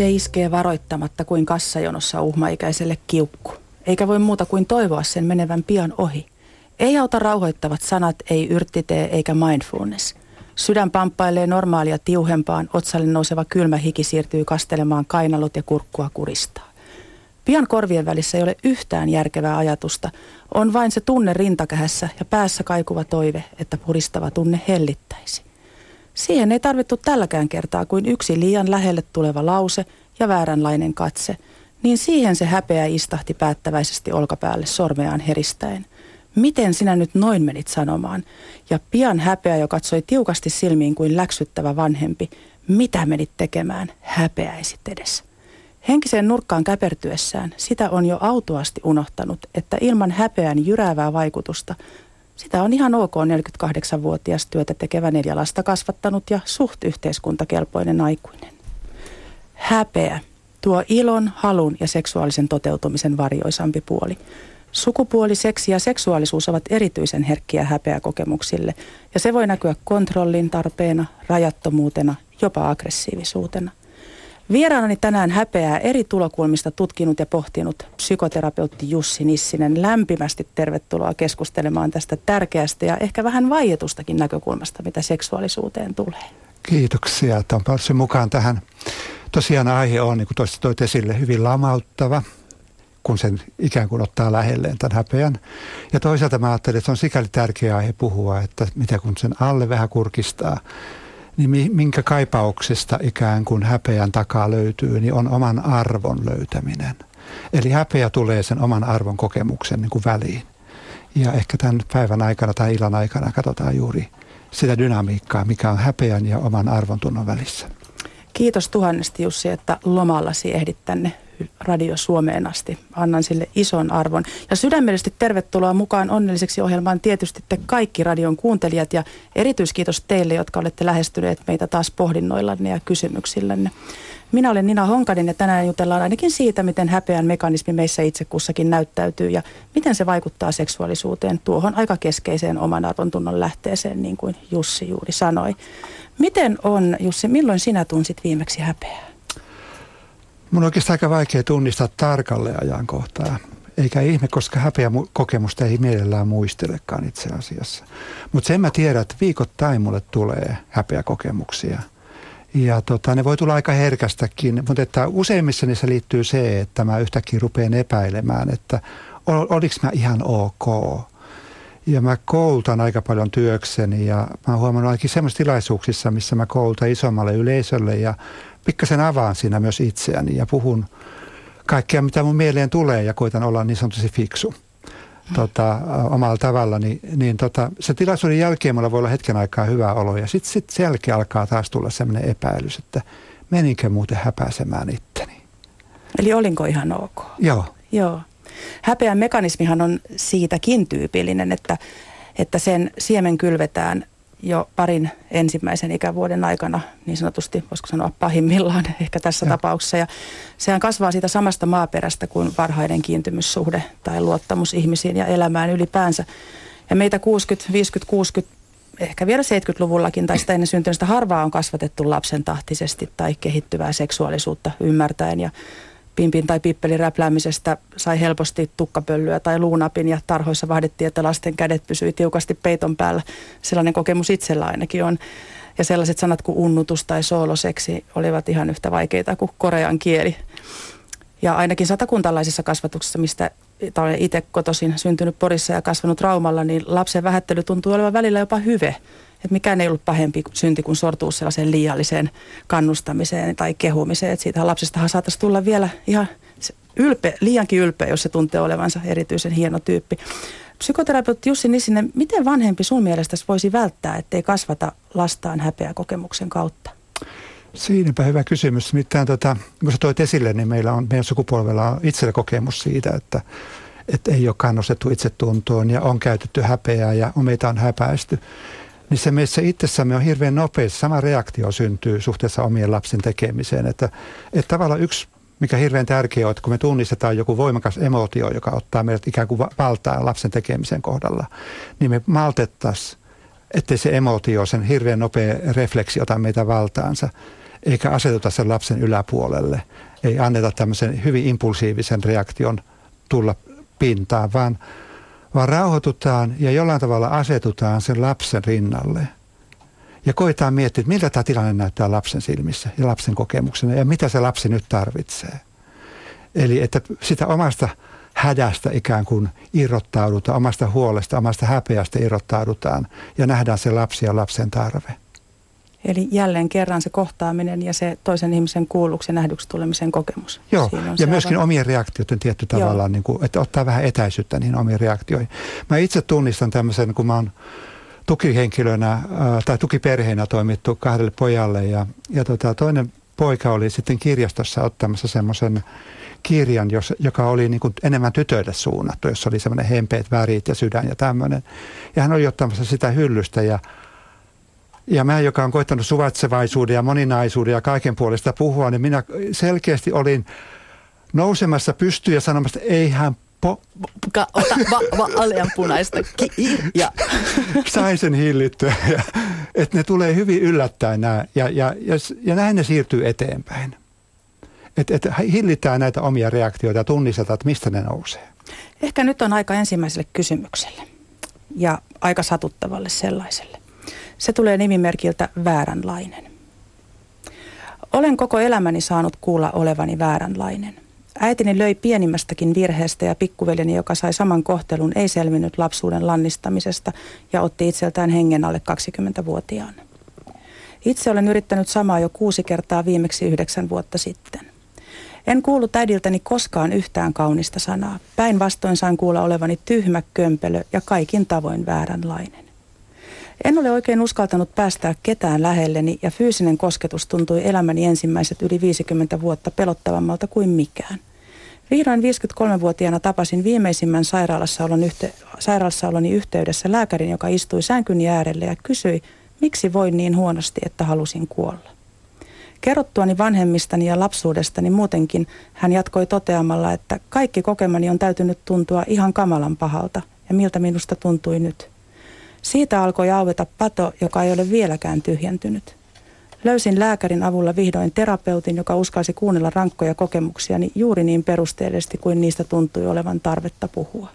Se iskee varoittamatta kuin kassajonossa uhmaikäiselle kiukku, eikä voi muuta kuin toivoa sen menevän pian ohi. Ei auta rauhoittavat sanat, ei yrttitee eikä mindfulness. Sydän pamppailee normaalia tiuhempaan, otsalle nouseva kylmä hiki siirtyy kastelemaan kainalot ja kurkkua kuristaa. Pian korvien välissä ei ole yhtään järkevää ajatusta, on vain se tunne rintakähässä ja päässä kaikuva toive, että puristava tunne hellittäisi. Siihen ei tarvittu tälläkään kertaa kuin yksi liian lähelle tuleva lause ja vääränlainen katse, niin siihen se häpeä istahti päättäväisesti olkapäälle sormeaan heristäen. Miten sinä nyt noin menit sanomaan? Ja pian häpeä jo katsoi tiukasti silmiin kuin läksyttävä vanhempi. Mitä menit tekemään? Häpeäisit edes. Henkiseen nurkkaan käpertyessään sitä on jo autuasti unohtanut, että ilman häpeän jyräävää vaikutusta sitä on ihan ok 48-vuotias työtä tekevä neljä lasta kasvattanut ja suht yhteiskuntakelpoinen aikuinen. Häpeä, tuo ilon, halun ja seksuaalisen toteutumisen varjoisampi puoli. Sukupuoli, seksi ja seksuaalisuus ovat erityisen herkkiä häpeäkokemuksille ja se voi näkyä kontrollin tarpeena, rajattomuutena, jopa aggressiivisuutena. Vieraanani tänään häpeää eri tulokulmista tutkinut ja pohtinut psykoterapeutti Jussi Nissinen. Lämpimästi tervetuloa keskustelemaan tästä tärkeästä ja ehkä vähän vaietustakin näkökulmasta, mitä seksuaalisuuteen tulee. Kiitoksia, että on päässyt mukaan tähän. Tosiaan aihe on, niin kuin toista toit esille, hyvin lamauttava, kun sen ikään kuin ottaa lähelleen tämän häpeän. Ja toisaalta mä ajattelin, että se on sikäli tärkeä aihe puhua, että mitä kun sen alle vähän kurkistaa, niin minkä kaipauksesta ikään kuin häpeän takaa löytyy, niin on oman arvon löytäminen. Eli häpeä tulee sen oman arvon kokemuksen niin kuin väliin. Ja ehkä tämän päivän aikana tai illan aikana katsotaan juuri sitä dynamiikkaa, mikä on häpeän ja oman arvon tunnon välissä. Kiitos tuhannesti Jussi, että lomallasi ehdit tänne Radio Suomeen asti. Annan sille ison arvon. Ja sydämellisesti tervetuloa mukaan onnelliseksi ohjelmaan tietysti te kaikki radion kuuntelijat ja erityiskiitos teille, jotka olette lähestyneet meitä taas pohdinnoillanne ja kysymyksillänne. Minä olen Nina Honkanen ja tänään jutellaan ainakin siitä, miten häpeän mekanismi meissä itse kussakin näyttäytyy ja miten se vaikuttaa seksuaalisuuteen tuohon aika keskeiseen oman arvon tunnon lähteeseen, niin kuin Jussi juuri sanoi. Miten on, Jussi, milloin sinä tunsit viimeksi häpeää? Mun on oikeastaan aika vaikea tunnistaa tarkalle ajankohtaa. Eikä ihme, koska häpeä kokemusta ei mielellään muistelekaan itse asiassa. Mutta sen mä tiedän, että viikoittain mulle tulee häpeäkokemuksia. Ja tota, ne voi tulla aika herkästäkin, mutta että useimmissa niissä liittyy se, että mä yhtäkkiä rupean epäilemään, että oliko mä ihan ok. Ja mä koulutan aika paljon työkseni ja mä oon huomannut ainakin semmoisissa tilaisuuksissa, missä mä koulutan isommalle yleisölle ja pikkasen avaan siinä myös itseäni ja puhun kaikkea, mitä mun mieleen tulee ja koitan olla niin sanotusti fiksu tota, omalla tavalla, niin, niin tota, se tilaisuuden jälkeen mulla voi olla hetken aikaa hyvä olo ja sitten sit sen jälkeen alkaa taas tulla sellainen epäilys, että meninkö muuten häpäisemään itteni. Eli olinko ihan ok? Joo. Joo. Häpeän mekanismihan on siitäkin tyypillinen, että, että sen siemen kylvetään jo parin ensimmäisen ikävuoden aikana, niin sanotusti, voisiko sanoa pahimmillaan ehkä tässä ja. tapauksessa. Ja sehän kasvaa siitä samasta maaperästä kuin varhainen kiintymyssuhde tai luottamus ihmisiin ja elämään ylipäänsä. Ja meitä 60, 50, 60, ehkä vielä 70-luvullakin tai sitä ennen syntyneistä harvaa on kasvatettu lapsen tahtisesti tai kehittyvää seksuaalisuutta ymmärtäen. Ja pimpin tai pippelin räpläämisestä sai helposti tukkapöllyä tai luunapin ja tarhoissa vahdittiin, että lasten kädet pysyi tiukasti peiton päällä. Sellainen kokemus itsellä ainakin on. Ja sellaiset sanat kuin unnutus tai sooloseksi olivat ihan yhtä vaikeita kuin korean kieli. Ja ainakin satakuntalaisessa kasvatuksessa, mistä olen itse kotoisin syntynyt Porissa ja kasvanut Raumalla, niin lapsen vähättely tuntuu olevan välillä jopa hyve että mikään ei ollut pahempi synti kuin sortua sellaiseen liialliseen kannustamiseen tai kehumiseen. Että siitä lapsestahan saataisiin tulla vielä ihan ylpeä, liiankin ylpeä, jos se tuntee olevansa erityisen hieno tyyppi. Psykoterapeutti Jussi Nissinen, miten vanhempi sun mielestä voisi välttää, ettei kasvata lastaan häpeä kokemuksen kautta? Siinäpä hyvä kysymys. Mitään tota, kun sä toit esille, niin meillä on, meidän sukupolvella on itsellä kokemus siitä, että, että ei ole kannustettu itsetuntoon ja on käytetty häpeää ja meitä on häpäisty niin se meissä itsessämme on hirveän nopeasti, sama reaktio syntyy suhteessa omien lapsen tekemiseen. Että, että tavallaan yksi, mikä hirveän tärkeä on, että kun me tunnistetaan joku voimakas emotio, joka ottaa meidät ikään kuin valtaa lapsen tekemisen kohdalla, niin me maltettaisiin, ettei se emotio, sen hirveän nopea refleksi ota meitä valtaansa. eikä asetuta sen lapsen yläpuolelle. Ei anneta tämmöisen hyvin impulsiivisen reaktion tulla pintaan, vaan, vaan rauhoitutaan ja jollain tavalla asetutaan sen lapsen rinnalle. Ja koetaan miettiä, että miltä tämä tilanne näyttää lapsen silmissä ja lapsen kokemuksena ja mitä se lapsi nyt tarvitsee. Eli että sitä omasta hädästä ikään kuin irrottaudutaan, omasta huolesta, omasta häpeästä irrottaudutaan ja nähdään se lapsi ja lapsen tarve. Eli jälleen kerran se kohtaaminen ja se toisen ihmisen kuulluksi ja nähdyksi tulemisen kokemus. Joo, ja myöskin aivan... omien reaktioiden tietty tavallaan, niin kuin, että ottaa vähän etäisyyttä niihin omiin reaktioihin. Mä itse tunnistan tämmöisen, kun mä oon tukihenkilönä äh, tai tukiperheenä toimittu kahdelle pojalle ja, ja tota, toinen poika oli sitten kirjastossa ottamassa semmoisen kirjan, joka oli niin kuin enemmän tytöille suunnattu, jossa oli semmoinen hempeet värit ja sydän ja tämmöinen. Ja hän oli ottamassa sitä hyllystä ja ja mä, joka on koittanut suvaitsevaisuuden ja moninaisuuden ja kaiken puolesta puhua, niin minä selkeästi olin nousemassa pystyyn ja sanomassa, että eihän po... Ka, ota va, va, punaista ja. Sain sen hillittyä. Ja, että ne tulee hyvin yllättäen nämä, ja, ja, ja, ja näin ne siirtyy eteenpäin. Että et hillitään näitä omia reaktioita ja tunnistetaan, että mistä ne nousee. Ehkä nyt on aika ensimmäiselle kysymykselle ja aika satuttavalle sellaiselle. Se tulee nimimerkiltä vääränlainen. Olen koko elämäni saanut kuulla olevani vääränlainen. Äitini löi pienimmästäkin virheestä ja pikkuveljeni, joka sai saman kohtelun, ei selvinnyt lapsuuden lannistamisesta ja otti itseltään hengen alle 20-vuotiaana. Itse olen yrittänyt samaa jo kuusi kertaa viimeksi yhdeksän vuotta sitten. En kuullut äidiltäni koskaan yhtään kaunista sanaa. Päinvastoin sain kuulla olevani tyhmä, kömpelö ja kaikin tavoin vääränlainen. En ole oikein uskaltanut päästää ketään lähelleni ja fyysinen kosketus tuntui elämäni ensimmäiset yli 50 vuotta pelottavammalta kuin mikään. Vihdoin 53-vuotiaana tapasin viimeisimmän sairaalassaolon yhte- sairaalassaoloni yhteydessä lääkärin, joka istui sänkyni äärelle ja kysyi, miksi voin niin huonosti, että halusin kuolla. Kerrottuani vanhemmistani ja lapsuudestani muutenkin hän jatkoi toteamalla, että kaikki kokemani on täytynyt tuntua ihan kamalan pahalta ja miltä minusta tuntui nyt. Siitä alkoi aueta pato, joka ei ole vieläkään tyhjentynyt. Löysin lääkärin avulla vihdoin terapeutin, joka uskalsi kuunnella rankkoja kokemuksiani juuri niin perusteellisesti kuin niistä tuntui olevan tarvetta puhua.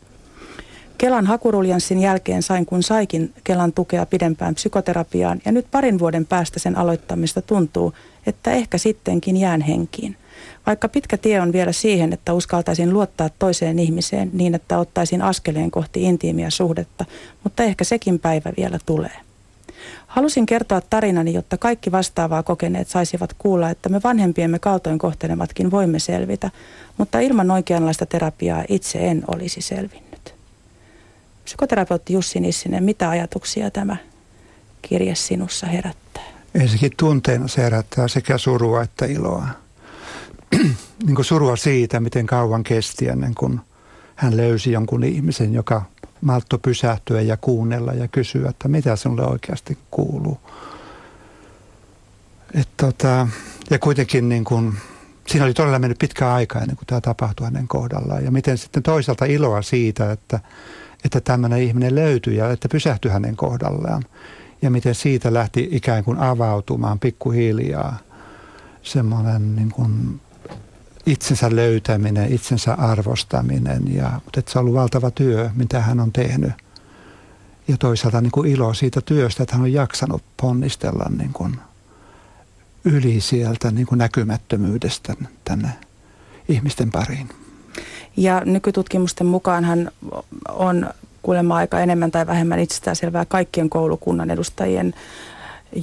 Kelan hakuruljanssin jälkeen sain kun saikin Kelan tukea pidempään psykoterapiaan ja nyt parin vuoden päästä sen aloittamista tuntuu, että ehkä sittenkin jään henkiin. Vaikka pitkä tie on vielä siihen, että uskaltaisin luottaa toiseen ihmiseen niin, että ottaisin askeleen kohti intiimiä suhdetta, mutta ehkä sekin päivä vielä tulee. Halusin kertoa tarinani, jotta kaikki vastaavaa kokeneet saisivat kuulla, että me vanhempiemme kaltoin kohtelematkin voimme selvitä, mutta ilman oikeanlaista terapiaa itse en olisi selvinnyt. Psykoterapeutti Jussi Nissinen, mitä ajatuksia tämä kirje sinussa herättää? Ensinnäkin tunteena se herättää sekä surua että iloa niin kuin surua siitä, miten kauan kesti ennen kuin hän löysi jonkun ihmisen, joka maltto pysähtyä ja kuunnella ja kysyä, että mitä sinulle oikeasti kuuluu. Et tota, ja kuitenkin niin kuin, siinä oli todella mennyt pitkä aika ennen kuin tämä tapahtui hänen kohdallaan. Ja miten sitten toisaalta iloa siitä, että, että tämmöinen ihminen löytyi ja että pysähtyi hänen kohdallaan. Ja miten siitä lähti ikään kuin avautumaan pikkuhiljaa semmoinen niin kuin itsensä löytäminen, itsensä arvostaminen. Ja, mutta että se on ollut valtava työ, mitä hän on tehnyt. Ja toisaalta niin kuin ilo siitä työstä, että hän on jaksanut ponnistella niin kuin yli sieltä niin kuin näkymättömyydestä tänne ihmisten pariin. Ja nykytutkimusten mukaan hän on kuulemma aika enemmän tai vähemmän itsestäänselvää kaikkien koulukunnan edustajien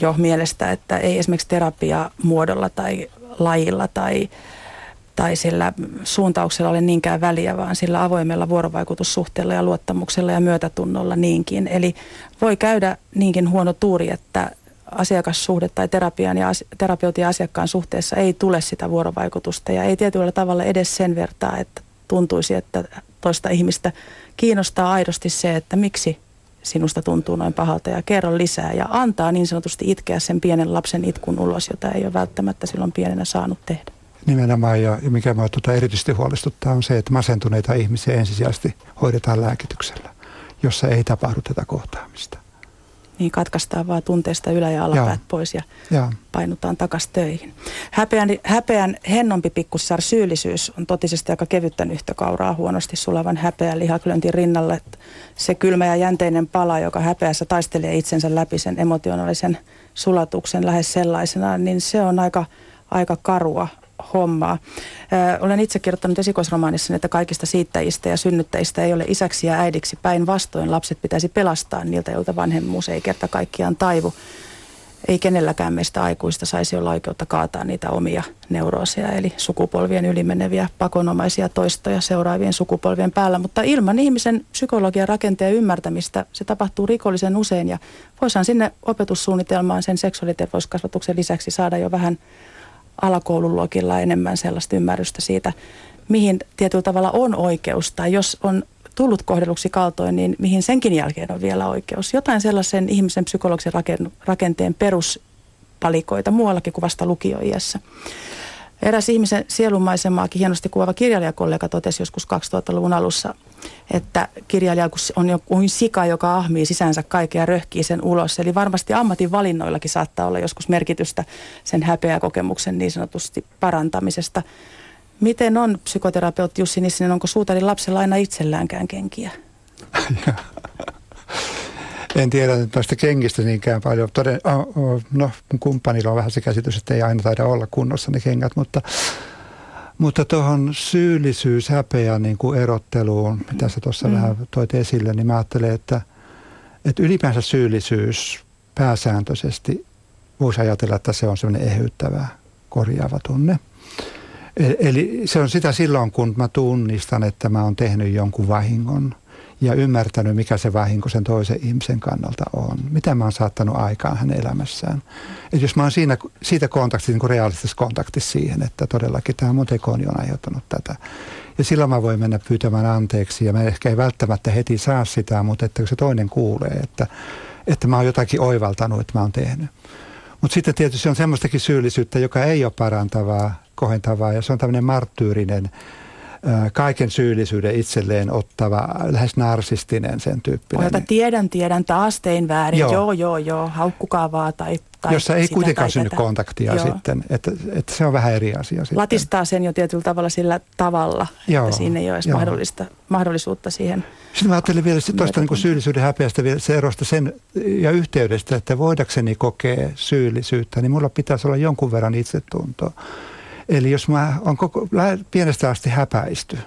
jo mielestä, että ei esimerkiksi terapia muodolla tai lajilla tai tai sillä suuntauksella ole niinkään väliä, vaan sillä avoimella vuorovaikutussuhteella ja luottamuksella ja myötätunnolla niinkin. Eli voi käydä niinkin huono tuuri, että asiakassuhde tai terapian ja terapeutin ja asiakkaan suhteessa ei tule sitä vuorovaikutusta ja ei tietyllä tavalla edes sen vertaa, että tuntuisi, että toista ihmistä kiinnostaa aidosti se, että miksi sinusta tuntuu noin pahalta ja kerro lisää ja antaa niin sanotusti itkeä sen pienen lapsen itkun ulos, jota ei ole välttämättä silloin pienenä saanut tehdä. Nimenomaan ja, mikä minua tuota erityisesti huolestuttaa on se, että masentuneita ihmisiä ensisijaisesti hoidetaan lääkityksellä, jossa ei tapahdu tätä kohtaamista. Niin katkaistaan vaan tunteesta ylä- ja alapäät Joo. pois ja, ja painutaan takaisin töihin. Häpeän, häpeän hennompi pikkussar syyllisyys on totisesti aika kevyttä kauraa huonosti sulavan häpeän lihaklöntin rinnalle. Se kylmä ja jänteinen pala, joka häpeässä taistelee itsensä läpi sen emotionaalisen sulatuksen lähes sellaisena, niin se on aika, aika karua hommaa. Ö, olen itse kirjoittanut esikoisromaanissa, että kaikista siittäjistä ja synnyttäjistä ei ole isäksi ja äidiksi. Päinvastoin lapset pitäisi pelastaa niiltä, joilta vanhemmuus ei kerta kaikkiaan taivu. Ei kenelläkään meistä aikuista saisi olla oikeutta kaataa niitä omia neurooseja, eli sukupolvien ylimeneviä pakonomaisia toistoja seuraavien sukupolvien päällä. Mutta ilman ihmisen psykologian rakenteen ymmärtämistä se tapahtuu rikollisen usein ja voisihan sinne opetussuunnitelmaan sen seksuaaliterveyskasvatuksen lisäksi saada jo vähän alakoululuokilla enemmän sellaista ymmärrystä siitä, mihin tietyllä tavalla on oikeus, tai jos on tullut kohdelluksi kaltoin, niin mihin senkin jälkeen on vielä oikeus. Jotain sellaisen ihmisen psykologisen rakenteen peruspalikoita muuallakin kuin vasta lukioiässä. Eräs ihmisen sielunmaisemaakin hienosti kuvaava kirjailijakollega totesi joskus 2000-luvun alussa, että kirjailija on jo kuin sika, joka ahmii sisäänsä kaiken ja röhkii sen ulos. Eli varmasti ammatin valinnoillakin saattaa olla joskus merkitystä sen häpeäkokemuksen niin sanotusti parantamisesta. Miten on psykoterapeutti Jussi Nissinen, onko suutarin lapsella aina itselläänkään kenkiä? En tiedä nyt noista kengistä niinkään paljon. Toden, no, mun kumppanilla on vähän se käsitys, että ei aina taida olla kunnossa ne kengät, mutta mutta tuohon syyllisyys, häpeä niin kuin erotteluun, mitä sä tuossa mm. vähän toit esille, niin mä ajattelen, että, että ylipäänsä syyllisyys pääsääntöisesti voisi ajatella, että se on semmoinen ehyyttävä, korjaava tunne. E-, eli se on sitä silloin, kun mä tunnistan, että mä oon tehnyt jonkun vahingon ja ymmärtänyt, mikä se vahinko sen toisen ihmisen kannalta on. Mitä mä oon saattanut aikaan hänen elämässään. Et jos mä oon siinä, siitä kontaktissa, niin realistisessa kontaktissa siihen, että todellakin tämä mun tekoni on aiheuttanut tätä. Ja silloin mä voin mennä pyytämään anteeksi ja mä ehkä ei välttämättä heti saa sitä, mutta että se toinen kuulee, että, että mä oon jotakin oivaltanut, että mä oon tehnyt. Mutta sitten tietysti on semmoistakin syyllisyyttä, joka ei ole parantavaa, kohentavaa ja se on tämmöinen marttyyrinen kaiken syyllisyyden itselleen ottava, lähes narsistinen sen tyyppinen. Jota tiedän, tiedän, taas tein väärin, joo, joo, joo, joo haukkukaa vaan tai, tai Jossa ei kuitenkaan synny tätä. kontaktia joo. sitten, että, että se on vähän eri asia sitten. Latistaa sen jo tietyllä tavalla sillä tavalla, joo, että siinä ei ole edes mahdollista, mahdollisuutta siihen. Sitten mä ajattelin vielä tuosta niin syyllisyyden häpeästä vielä se erosta sen ja yhteydestä, että voidakseni kokea syyllisyyttä, niin mulla pitäisi olla jonkun verran itsetuntoa. Eli jos mä oon koko, pienestä asti häpäisty,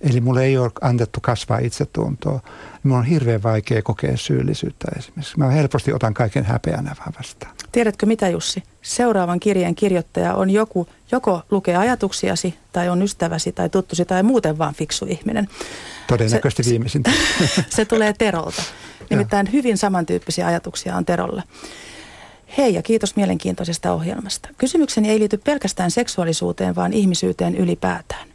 eli mulle ei ole annettu kasvaa itsetuntoa, niin mulla on hirveän vaikea kokea syyllisyyttä esimerkiksi. Mä helposti otan kaiken häpeänä vastaan. Tiedätkö mitä Jussi? Seuraavan kirjeen kirjoittaja on joku, joko lukee ajatuksiasi tai on ystäväsi tai tuttusi tai muuten vaan fiksu ihminen. Todennäköisesti se, viimeisintä. se tulee Terolta. Nimittäin hyvin samantyyppisiä ajatuksia on Terolla. Hei ja kiitos mielenkiintoisesta ohjelmasta. Kysymykseni ei liity pelkästään seksuaalisuuteen, vaan ihmisyyteen ylipäätään.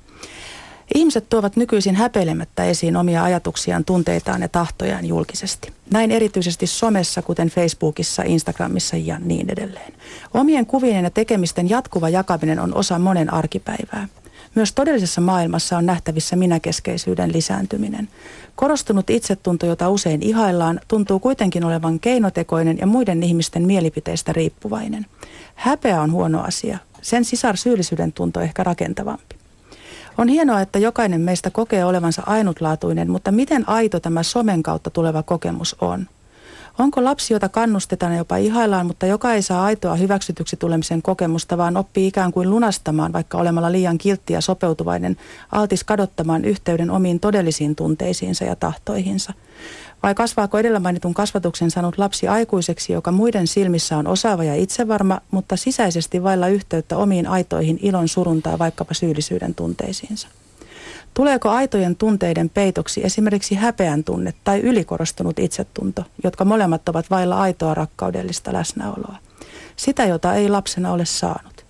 Ihmiset tuovat nykyisin häpeilemättä esiin omia ajatuksiaan, tunteitaan ja tahtojaan julkisesti. Näin erityisesti somessa, kuten Facebookissa, Instagramissa ja niin edelleen. Omien kuvien ja tekemisten jatkuva jakaminen on osa monen arkipäivää. Myös todellisessa maailmassa on nähtävissä minäkeskeisyyden lisääntyminen. Korostunut itsetunto, jota usein ihaillaan, tuntuu kuitenkin olevan keinotekoinen ja muiden ihmisten mielipiteistä riippuvainen. Häpeä on huono asia. Sen sisar syyllisyyden tunto ehkä rakentavampi. On hienoa, että jokainen meistä kokee olevansa ainutlaatuinen, mutta miten aito tämä somen kautta tuleva kokemus on? Onko lapsi, jota kannustetaan ja jopa ihaillaan, mutta joka ei saa aitoa hyväksytyksi tulemisen kokemusta, vaan oppii ikään kuin lunastamaan, vaikka olemalla liian kiltti ja sopeutuvainen, altis kadottamaan yhteyden omiin todellisiin tunteisiinsa ja tahtoihinsa? Vai kasvaako edellä mainitun kasvatuksen saanut lapsi aikuiseksi, joka muiden silmissä on osaava ja itsevarma, mutta sisäisesti vailla yhteyttä omiin aitoihin ilon surun tai vaikkapa syyllisyyden tunteisiinsa? Tuleeko aitojen tunteiden peitoksi esimerkiksi häpeän tunne tai ylikorostunut itsetunto, jotka molemmat ovat vailla aitoa rakkaudellista läsnäoloa? Sitä, jota ei lapsena ole saanut.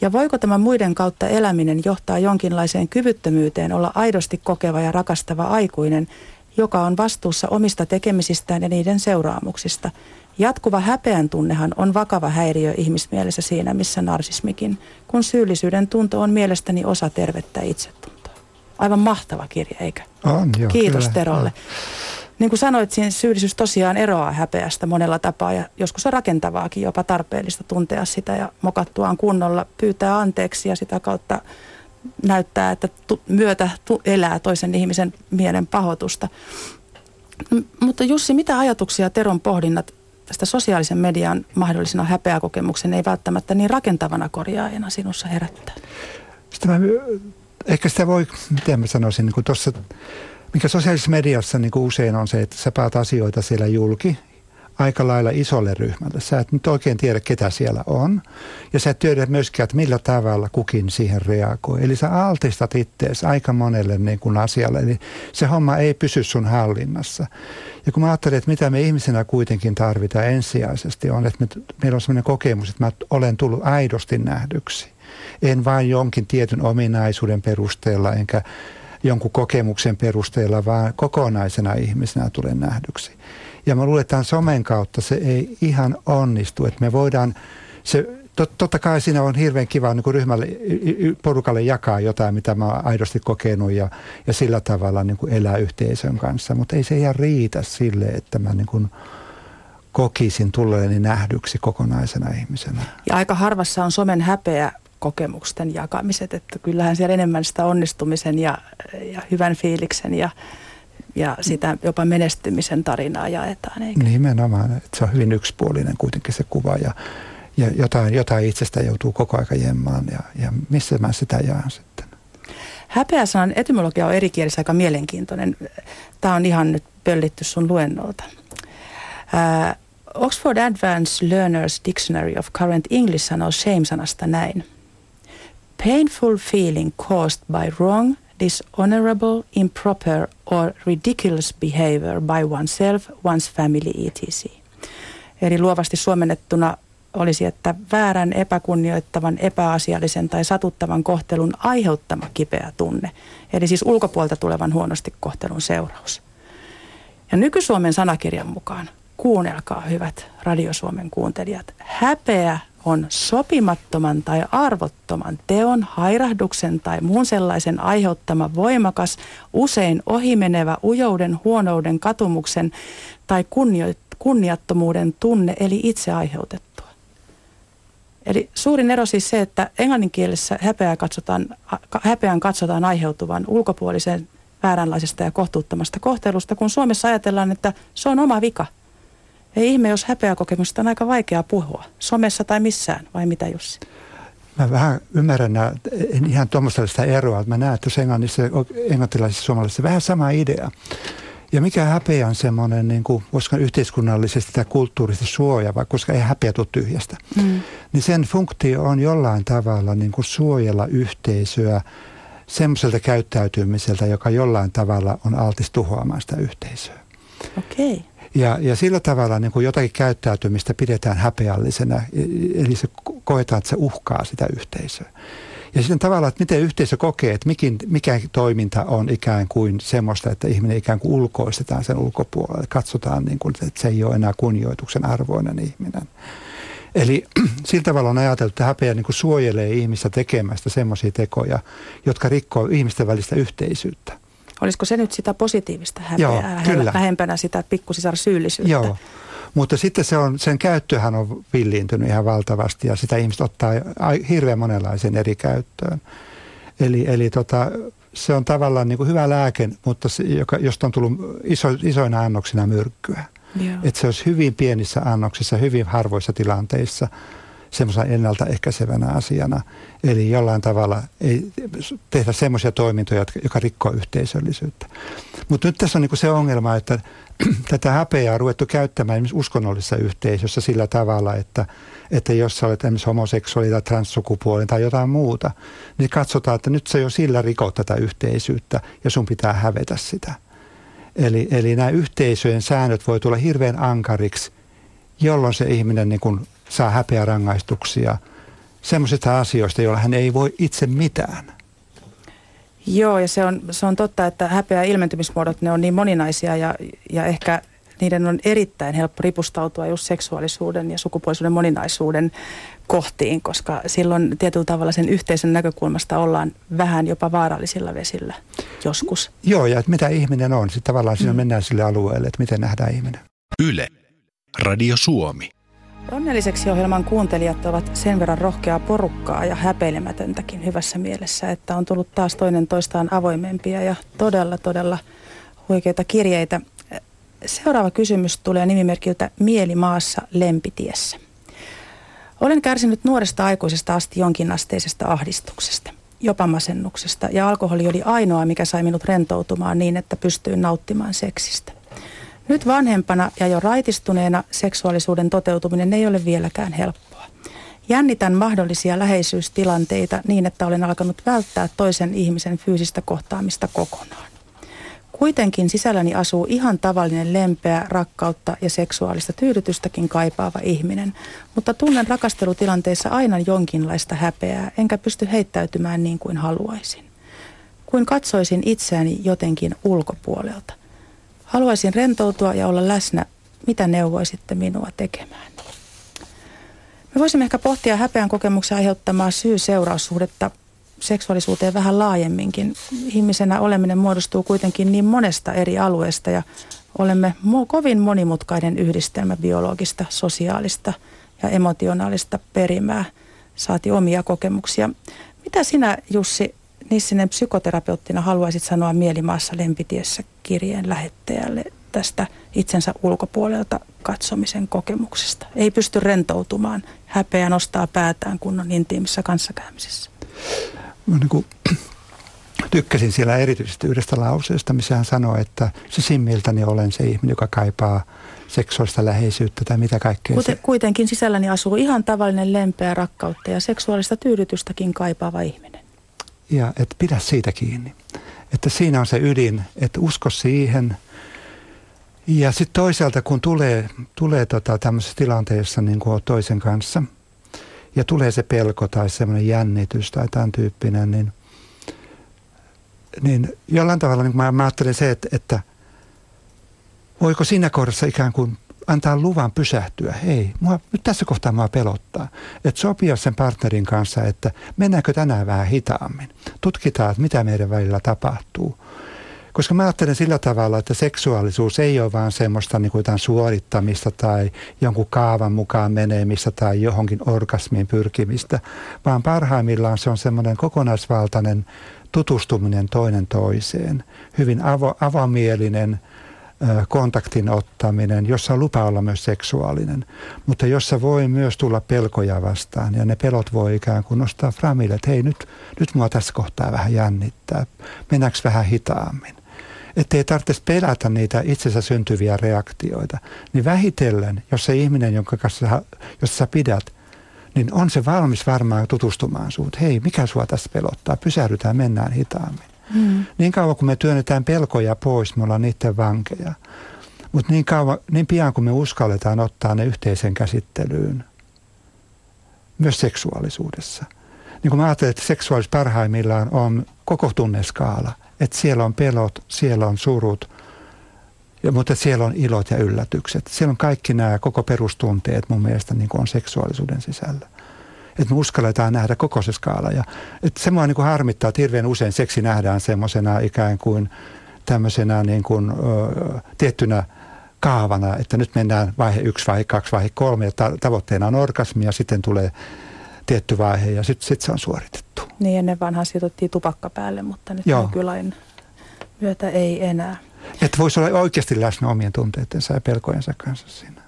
Ja voiko tämä muiden kautta eläminen johtaa jonkinlaiseen kyvyttömyyteen olla aidosti kokeva ja rakastava aikuinen, joka on vastuussa omista tekemisistään ja niiden seuraamuksista? Jatkuva häpeän tunnehan on vakava häiriö ihmismielessä siinä, missä narsismikin, kun syyllisyyden tunto on mielestäni osa tervettä itsetuntoa. Aivan mahtava kirja, eikö? On, joo. Kiitos kyllä, Terolle. niin kuin sanoit, siinä syyllisyys tosiaan eroaa häpeästä monella tapaa ja joskus on rakentavaakin, jopa tarpeellista tuntea sitä ja mokattuaan kunnolla pyytää anteeksi ja sitä kautta näyttää, että tu, myötä tu, elää toisen ihmisen mielen pahoitusta. M- mutta Jussi, mitä ajatuksia Teron pohdinnat tästä sosiaalisen median mahdollisena häpeäkokemuksen ei välttämättä niin rakentavana korjaajana sinussa herättää? Sitä mä, ehkä sitä voi, miten mä sanoisin, niin tuossa mikä sosiaalisessa mediassa niin kuin usein on se, että sä päät asioita siellä julki aika lailla isolle ryhmälle. Sä et nyt oikein tiedä, ketä siellä on. Ja sä et tiedä myöskään, että millä tavalla kukin siihen reagoi. Eli sä altistat ittees aika monelle niin kuin asialle. Eli se homma ei pysy sun hallinnassa. Ja kun mä ajattelen, että mitä me ihmisenä kuitenkin tarvitaan ensisijaisesti on, että me, meillä on sellainen kokemus, että mä olen tullut aidosti nähdyksi. En vain jonkin tietyn ominaisuuden perusteella, enkä jonkun kokemuksen perusteella, vaan kokonaisena ihmisenä tulee nähdyksi. Ja mä luulen, että somen kautta se ei ihan onnistu, että me voidaan, se, tot, totta kai siinä on hirveän kiva niin ryhmälle, porukalle jakaa jotain, mitä mä oon aidosti kokenut ja, ja sillä tavalla niin kuin elää yhteisön kanssa, mutta ei se ihan riitä sille, että mä niin kuin, kokisin tulleeni nähdyksi kokonaisena ihmisenä. Ja aika harvassa on somen häpeä kokemusten jakamiset, että kyllähän siellä enemmän sitä onnistumisen ja, ja hyvän fiiliksen ja, ja sitä jopa menestymisen tarinaa jaetaan. Eikä? Nimenomaan, että se on hyvin yksipuolinen kuitenkin se kuva ja, ja jotain, jotain itsestä joutuu koko aika jemmaan ja, ja missä mä sitä jaan sitten. Häpeäsanan etymologia on eri kielissä aika mielenkiintoinen. Tämä on ihan nyt pöllitty sun luennolta. Oxford Advanced Learners Dictionary of Current English sanoo shame-sanasta näin – painful feeling caused by wrong, dishonorable, improper or ridiculous behavior by oneself, one's family, etc. Eli luovasti suomennettuna olisi, että väärän, epäkunnioittavan, epäasiallisen tai satuttavan kohtelun aiheuttama kipeä tunne. Eli siis ulkopuolta tulevan huonosti kohtelun seuraus. Ja nyky-Suomen sanakirjan mukaan, kuunnelkaa hyvät radiosuomen kuuntelijat, häpeä on sopimattoman tai arvottoman teon, hairahduksen tai muun sellaisen aiheuttama voimakas, usein ohimenevä ujouden, huonouden, katumuksen tai kunniattomuuden tunne, eli itse aiheutettua. Eli suurin ero siis se, että englanninkielessä häpeää katsotaan, häpeän katsotaan aiheutuvan ulkopuolisen vääränlaisesta ja kohtuuttomasta kohtelusta, kun Suomessa ajatellaan, että se on oma vika – ei ihme, jos häpeäkokemusta on aika vaikea puhua, somessa tai missään, vai mitä Jussi? Mä vähän ymmärrän en ihan tuommoista eroa, että mä näen, että englannissa, englantilaisissa suomalaisissa vähän sama idea. Ja mikä häpeä on semmoinen, niin kuin, koska yhteiskunnallisesti tai kulttuurisesti suojava, koska ei häpeä tule tyhjästä, mm. niin sen funktio on jollain tavalla niin kuin suojella yhteisöä semmoiselta käyttäytymiseltä, joka jollain tavalla on altis tuhoamaan sitä yhteisöä. Okei. Okay. Ja, ja sillä tavalla niin kuin jotakin käyttäytymistä pidetään häpeällisenä, e, eli se koetaan, että se uhkaa sitä yhteisöä. Ja sitten tavallaan, että miten yhteisö kokee, että mikin, mikä toiminta on ikään kuin semmoista, että ihminen ikään kuin ulkoistetaan sen ulkopuolelle. Katsotaan, niin kuin, että se ei ole enää kunnioituksen arvoinen ihminen. Eli sillä tavalla on ajateltu, että häpeä niin kuin suojelee ihmistä tekemästä semmoisia tekoja, jotka rikkoo ihmisten välistä yhteisyyttä. Olisiko se nyt sitä positiivista häpeää, Joo, kyllä. vähempänä sitä pikkusisar syyllisyyttä? Joo, mutta sitten se on, sen käyttöhän on villiintynyt ihan valtavasti ja sitä ihmiset ottaa hirveän monenlaisen eri käyttöön. Eli, eli tota, se on tavallaan niin kuin hyvä lääke, mutta se, joka, josta on tullut iso, isoina annoksina myrkkyä. Että se olisi hyvin pienissä annoksissa, hyvin harvoissa tilanteissa – semmoisena ennaltaehkäisevänä asiana. Eli jollain tavalla ei tehdä semmoisia toimintoja, jotka, jotka rikkoo yhteisöllisyyttä. Mutta nyt tässä on niin se ongelma, että tätä häpeää on ruvettu käyttämään esimerkiksi uskonnollisessa yhteisössä sillä tavalla, että, että jos sä olet esimerkiksi homoseksuaali tai transsukupuoli tai jotain muuta, niin katsotaan, että nyt sä jo sillä rikot tätä yhteisyyttä ja sun pitää hävetä sitä. Eli, eli nämä yhteisöjen säännöt voi tulla hirveän ankariksi, jolloin se ihminen niin kuin saa häpeä rangaistuksia semmoisista asioista, joilla hän ei voi itse mitään. Joo, ja se on, se on totta, että häpeä ilmentymismuodot, ne on niin moninaisia ja, ja ehkä niiden on erittäin helppo ripustautua just seksuaalisuuden ja sukupuolisuuden moninaisuuden kohtiin, koska silloin tietyllä tavalla sen yhteisön näkökulmasta ollaan vähän jopa vaarallisilla vesillä joskus. Joo, ja että mitä ihminen on. Sitten tavallaan siinä mm. mennään sille alueelle, että miten nähdään ihminen. Yle. Radio Suomi. Onnelliseksi ohjelman kuuntelijat ovat sen verran rohkeaa porukkaa ja häpeilemätöntäkin hyvässä mielessä, että on tullut taas toinen toistaan avoimempia ja todella, todella huikeita kirjeitä. Seuraava kysymys tulee nimimerkiltä Mielimaassa lempitiessä. Olen kärsinyt nuoresta aikuisesta asti jonkinasteisesta ahdistuksesta, jopa masennuksesta, ja alkoholi oli ainoa, mikä sai minut rentoutumaan niin, että pystyin nauttimaan seksistä. Nyt vanhempana ja jo raitistuneena seksuaalisuuden toteutuminen ei ole vieläkään helppoa. Jännitän mahdollisia läheisyystilanteita niin, että olen alkanut välttää toisen ihmisen fyysistä kohtaamista kokonaan. Kuitenkin sisälläni asuu ihan tavallinen lempeä, rakkautta ja seksuaalista tyydytystäkin kaipaava ihminen, mutta tunnen rakastelutilanteissa aina jonkinlaista häpeää, enkä pysty heittäytymään niin kuin haluaisin. Kuin katsoisin itseäni jotenkin ulkopuolelta. Haluaisin rentoutua ja olla läsnä. Mitä neuvoisitte minua tekemään? Me voisimme ehkä pohtia häpeän kokemuksen aiheuttamaa syy-seuraussuhdetta seksuaalisuuteen vähän laajemminkin. Ihmisenä oleminen muodostuu kuitenkin niin monesta eri alueesta ja olemme kovin monimutkainen yhdistelmä biologista, sosiaalista ja emotionaalista perimää. Saati omia kokemuksia. Mitä sinä Jussi Nissinen psykoterapeuttina haluaisit sanoa Mielimaassa lempitiessä kirjeen lähettäjälle tästä itsensä ulkopuolelta katsomisen kokemuksesta? Ei pysty rentoutumaan, häpeä nostaa päätään, kun on intiimissä kanssakäymisessä. Mä niin kuin, tykkäsin siellä erityisesti yhdestä lauseesta, missä hän sanoi, että sisimmiltäni olen se ihminen, joka kaipaa seksuaalista läheisyyttä tai mitä kaikkea. Kuten, se... Kuitenkin sisälläni asuu ihan tavallinen lempeä rakkautta ja seksuaalista tyydytystäkin kaipaava ihminen. Ja että pidä siitä kiinni. Että siinä on se ydin, että usko siihen. Ja sitten toisaalta, kun tulee, tulee tota tämmöisessä tilanteessa niin kuin toisen kanssa – ja tulee se pelko tai semmoinen jännitys tai tämän tyyppinen, niin, niin jollain tavalla niin mä, mä ajattelen se, että, että voiko siinä kohdassa ikään kuin antaa luvan pysähtyä. Hei, mua, nyt tässä kohtaa mua pelottaa. Että sopia sen partnerin kanssa, että mennäänkö tänään vähän hitaammin. Tutkitaan, että mitä meidän välillä tapahtuu. Koska mä ajattelen sillä tavalla, että seksuaalisuus ei ole vaan semmoista niin kuin suorittamista tai jonkun kaavan mukaan menemistä tai johonkin orgasmiin pyrkimistä, vaan parhaimmillaan se on semmoinen kokonaisvaltainen tutustuminen toinen toiseen, hyvin avo, avomielinen kontaktin ottaminen, jossa lupa olla myös seksuaalinen, mutta jossa voi myös tulla pelkoja vastaan ja ne pelot voi ikään kuin nostaa framille, että hei nyt, nyt mua tässä kohtaa vähän jännittää, mennäänkö vähän hitaammin ettei tarvitse pelätä niitä itsensä syntyviä reaktioita. Niin vähitellen, jos se ihminen, jonka kanssa jos sä pidät, niin on se valmis varmaan tutustumaan suut. Hei, mikä sua tässä pelottaa? Pysähdytään, mennään hitaammin. Mm. Niin kauan kun me työnnetään pelkoja pois, me ollaan niiden vankeja. Mutta niin, niin pian kun me uskalletaan ottaa ne yhteisen käsittelyyn, myös seksuaalisuudessa. Niin kuin mä ajattelen, että seksuaalis parhaimmillaan on koko tunneskaala – että siellä on pelot, siellä on surut, ja, mutta siellä on ilot ja yllätykset. Siellä on kaikki nämä koko perustunteet mun mielestä niin on seksuaalisuuden sisällä. Että me uskalletaan nähdä koko se skaala. Ja, että se mua niin kuin harmittaa, että hirveän usein seksi nähdään semmoisena ikään kuin tämmöisenä niin kuin, ö, tiettynä kaavana, että nyt mennään vaihe yksi, vaihe kaksi, vaihe kolme ja ta- tavoitteena on orgasmi ja sitten tulee tietty vaihe ja sitten sit se on suoritettu. Niin ennen vanhaan sijoitettiin tupakka päälle, mutta nyt Joo. nykylain myötä ei enää. Että voisi olla oikeasti läsnä omien tunteidensa ja pelkojensa kanssa siinä.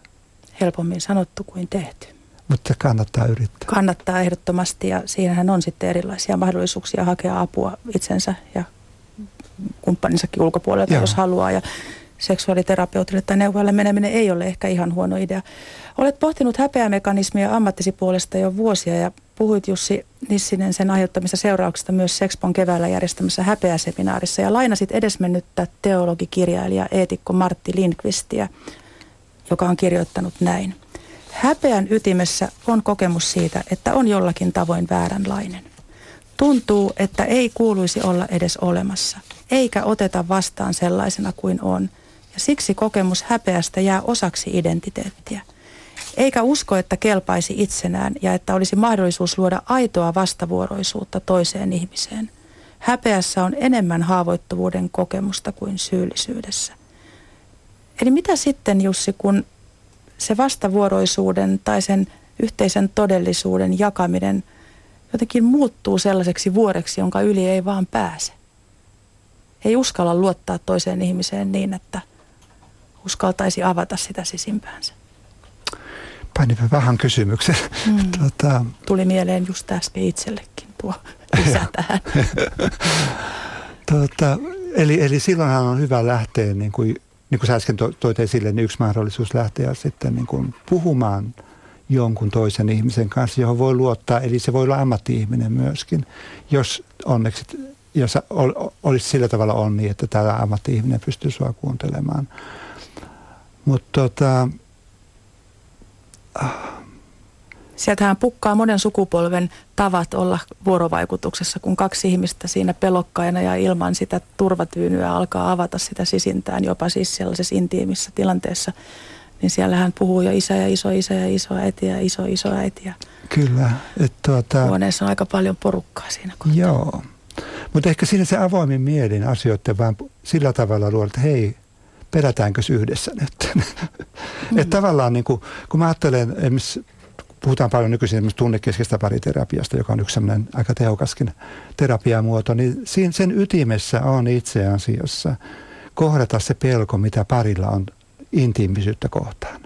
Helpommin sanottu kuin tehty. Mutta kannattaa yrittää. Kannattaa ehdottomasti ja siinähän on sitten erilaisia mahdollisuuksia hakea apua itsensä ja kumppaninsakin ulkopuolelta, Joo. jos haluaa. Ja seksuaaliterapeutille tai neuvojalle meneminen ei ole ehkä ihan huono idea. Olet pohtinut häpeämekanismia ammattisi puolesta jo vuosia ja puhuit Jussi Nissinen sen aiheuttamista seurauksista myös Sexpon keväällä järjestämässä häpeäseminaarissa ja lainasit edesmennyttä teologikirjailija eetikko Martti Lindqvistia, joka on kirjoittanut näin. Häpeän ytimessä on kokemus siitä, että on jollakin tavoin vääränlainen. Tuntuu, että ei kuuluisi olla edes olemassa, eikä oteta vastaan sellaisena kuin on – ja siksi kokemus häpeästä jää osaksi identiteettiä. Eikä usko, että kelpaisi itsenään ja että olisi mahdollisuus luoda aitoa vastavuoroisuutta toiseen ihmiseen. Häpeässä on enemmän haavoittuvuuden kokemusta kuin syyllisyydessä. Eli mitä sitten Jussi, kun se vastavuoroisuuden tai sen yhteisen todellisuuden jakaminen jotenkin muuttuu sellaiseksi vuoreksi, jonka yli ei vaan pääse? Ei uskalla luottaa toiseen ihmiseen niin, että uskaltaisi avata sitä sisimpäänsä. Painipä vähän kysymyksen. Mm. Tota... Tuli mieleen just äsken itsellekin tuo lisä tähän. tota, eli, eli silloinhan on hyvä lähteä, niin kuin, niin kuin sä äsken toit esille, niin yksi mahdollisuus lähteä sitten niin kuin puhumaan jonkun toisen ihmisen kanssa, johon voi luottaa. Eli se voi olla ammatti-ihminen myöskin, jos onneksi jos ol, olisi sillä tavalla onni, että tämä ammatti-ihminen pystyy sua kuuntelemaan. Mutta tota, Sieltähän pukkaa monen sukupolven tavat olla vuorovaikutuksessa, kun kaksi ihmistä siinä pelokkaina ja ilman sitä turvatyynyä alkaa avata sitä sisintään, jopa siis sellaisessa intiimissä tilanteessa. Niin siellähän puhuu jo isä ja iso isä ja iso äiti ja iso iso äiti. Ja Kyllä. Et tuota, huoneessa on aika paljon porukkaa siinä kohtaa. Joo. Mutta ehkä siinä se avoimin mielin asioiden vaan sillä tavalla luo, että hei, pelätäänkö yhdessä nyt? Mm. että tavallaan niin kuin, kun mä ajattelen, puhutaan paljon nykyisin tunnekeskeistä pariterapiasta, joka on yksi sellainen aika tehokaskin terapiamuoto, niin siinä, sen ytimessä on itse asiassa kohdata se pelko, mitä parilla on intiimisyyttä kohtaan.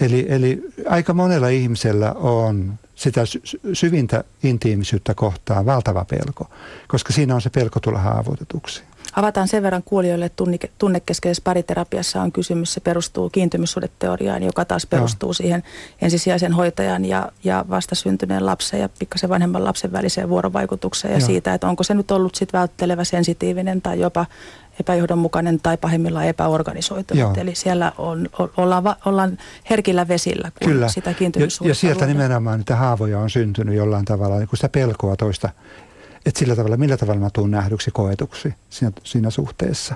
Eli, eli aika monella ihmisellä on sitä syvintä intiimisyyttä kohtaan valtava pelko, koska siinä on se pelko tulla haavoitetuksi. Avataan sen verran kuulijoille, että tunnekeskeisessä pariterapiassa on kysymys, se perustuu kiintymyssuhdeteoriaan, joka taas perustuu siihen ensisijaisen hoitajan ja, ja vastasyntyneen lapsen ja pikkasen vanhemman lapsen väliseen vuorovaikutukseen ja Joo. siitä, että onko se nyt ollut sitten välttelevä, sensitiivinen tai jopa epäjohdonmukainen tai pahimmillaan epäorganisoitunut. Eli siellä on, ollaan, ollaan herkillä vesillä, kun Kyllä. sitä kiintymyssuhdetta ja, ja sieltä luodaan. nimenomaan niitä haavoja on syntynyt jollain tavalla, niin kun sitä pelkoa toista että sillä tavalla, millä tavalla mä tuun nähdyksi, koetuksi siinä, siinä suhteessa.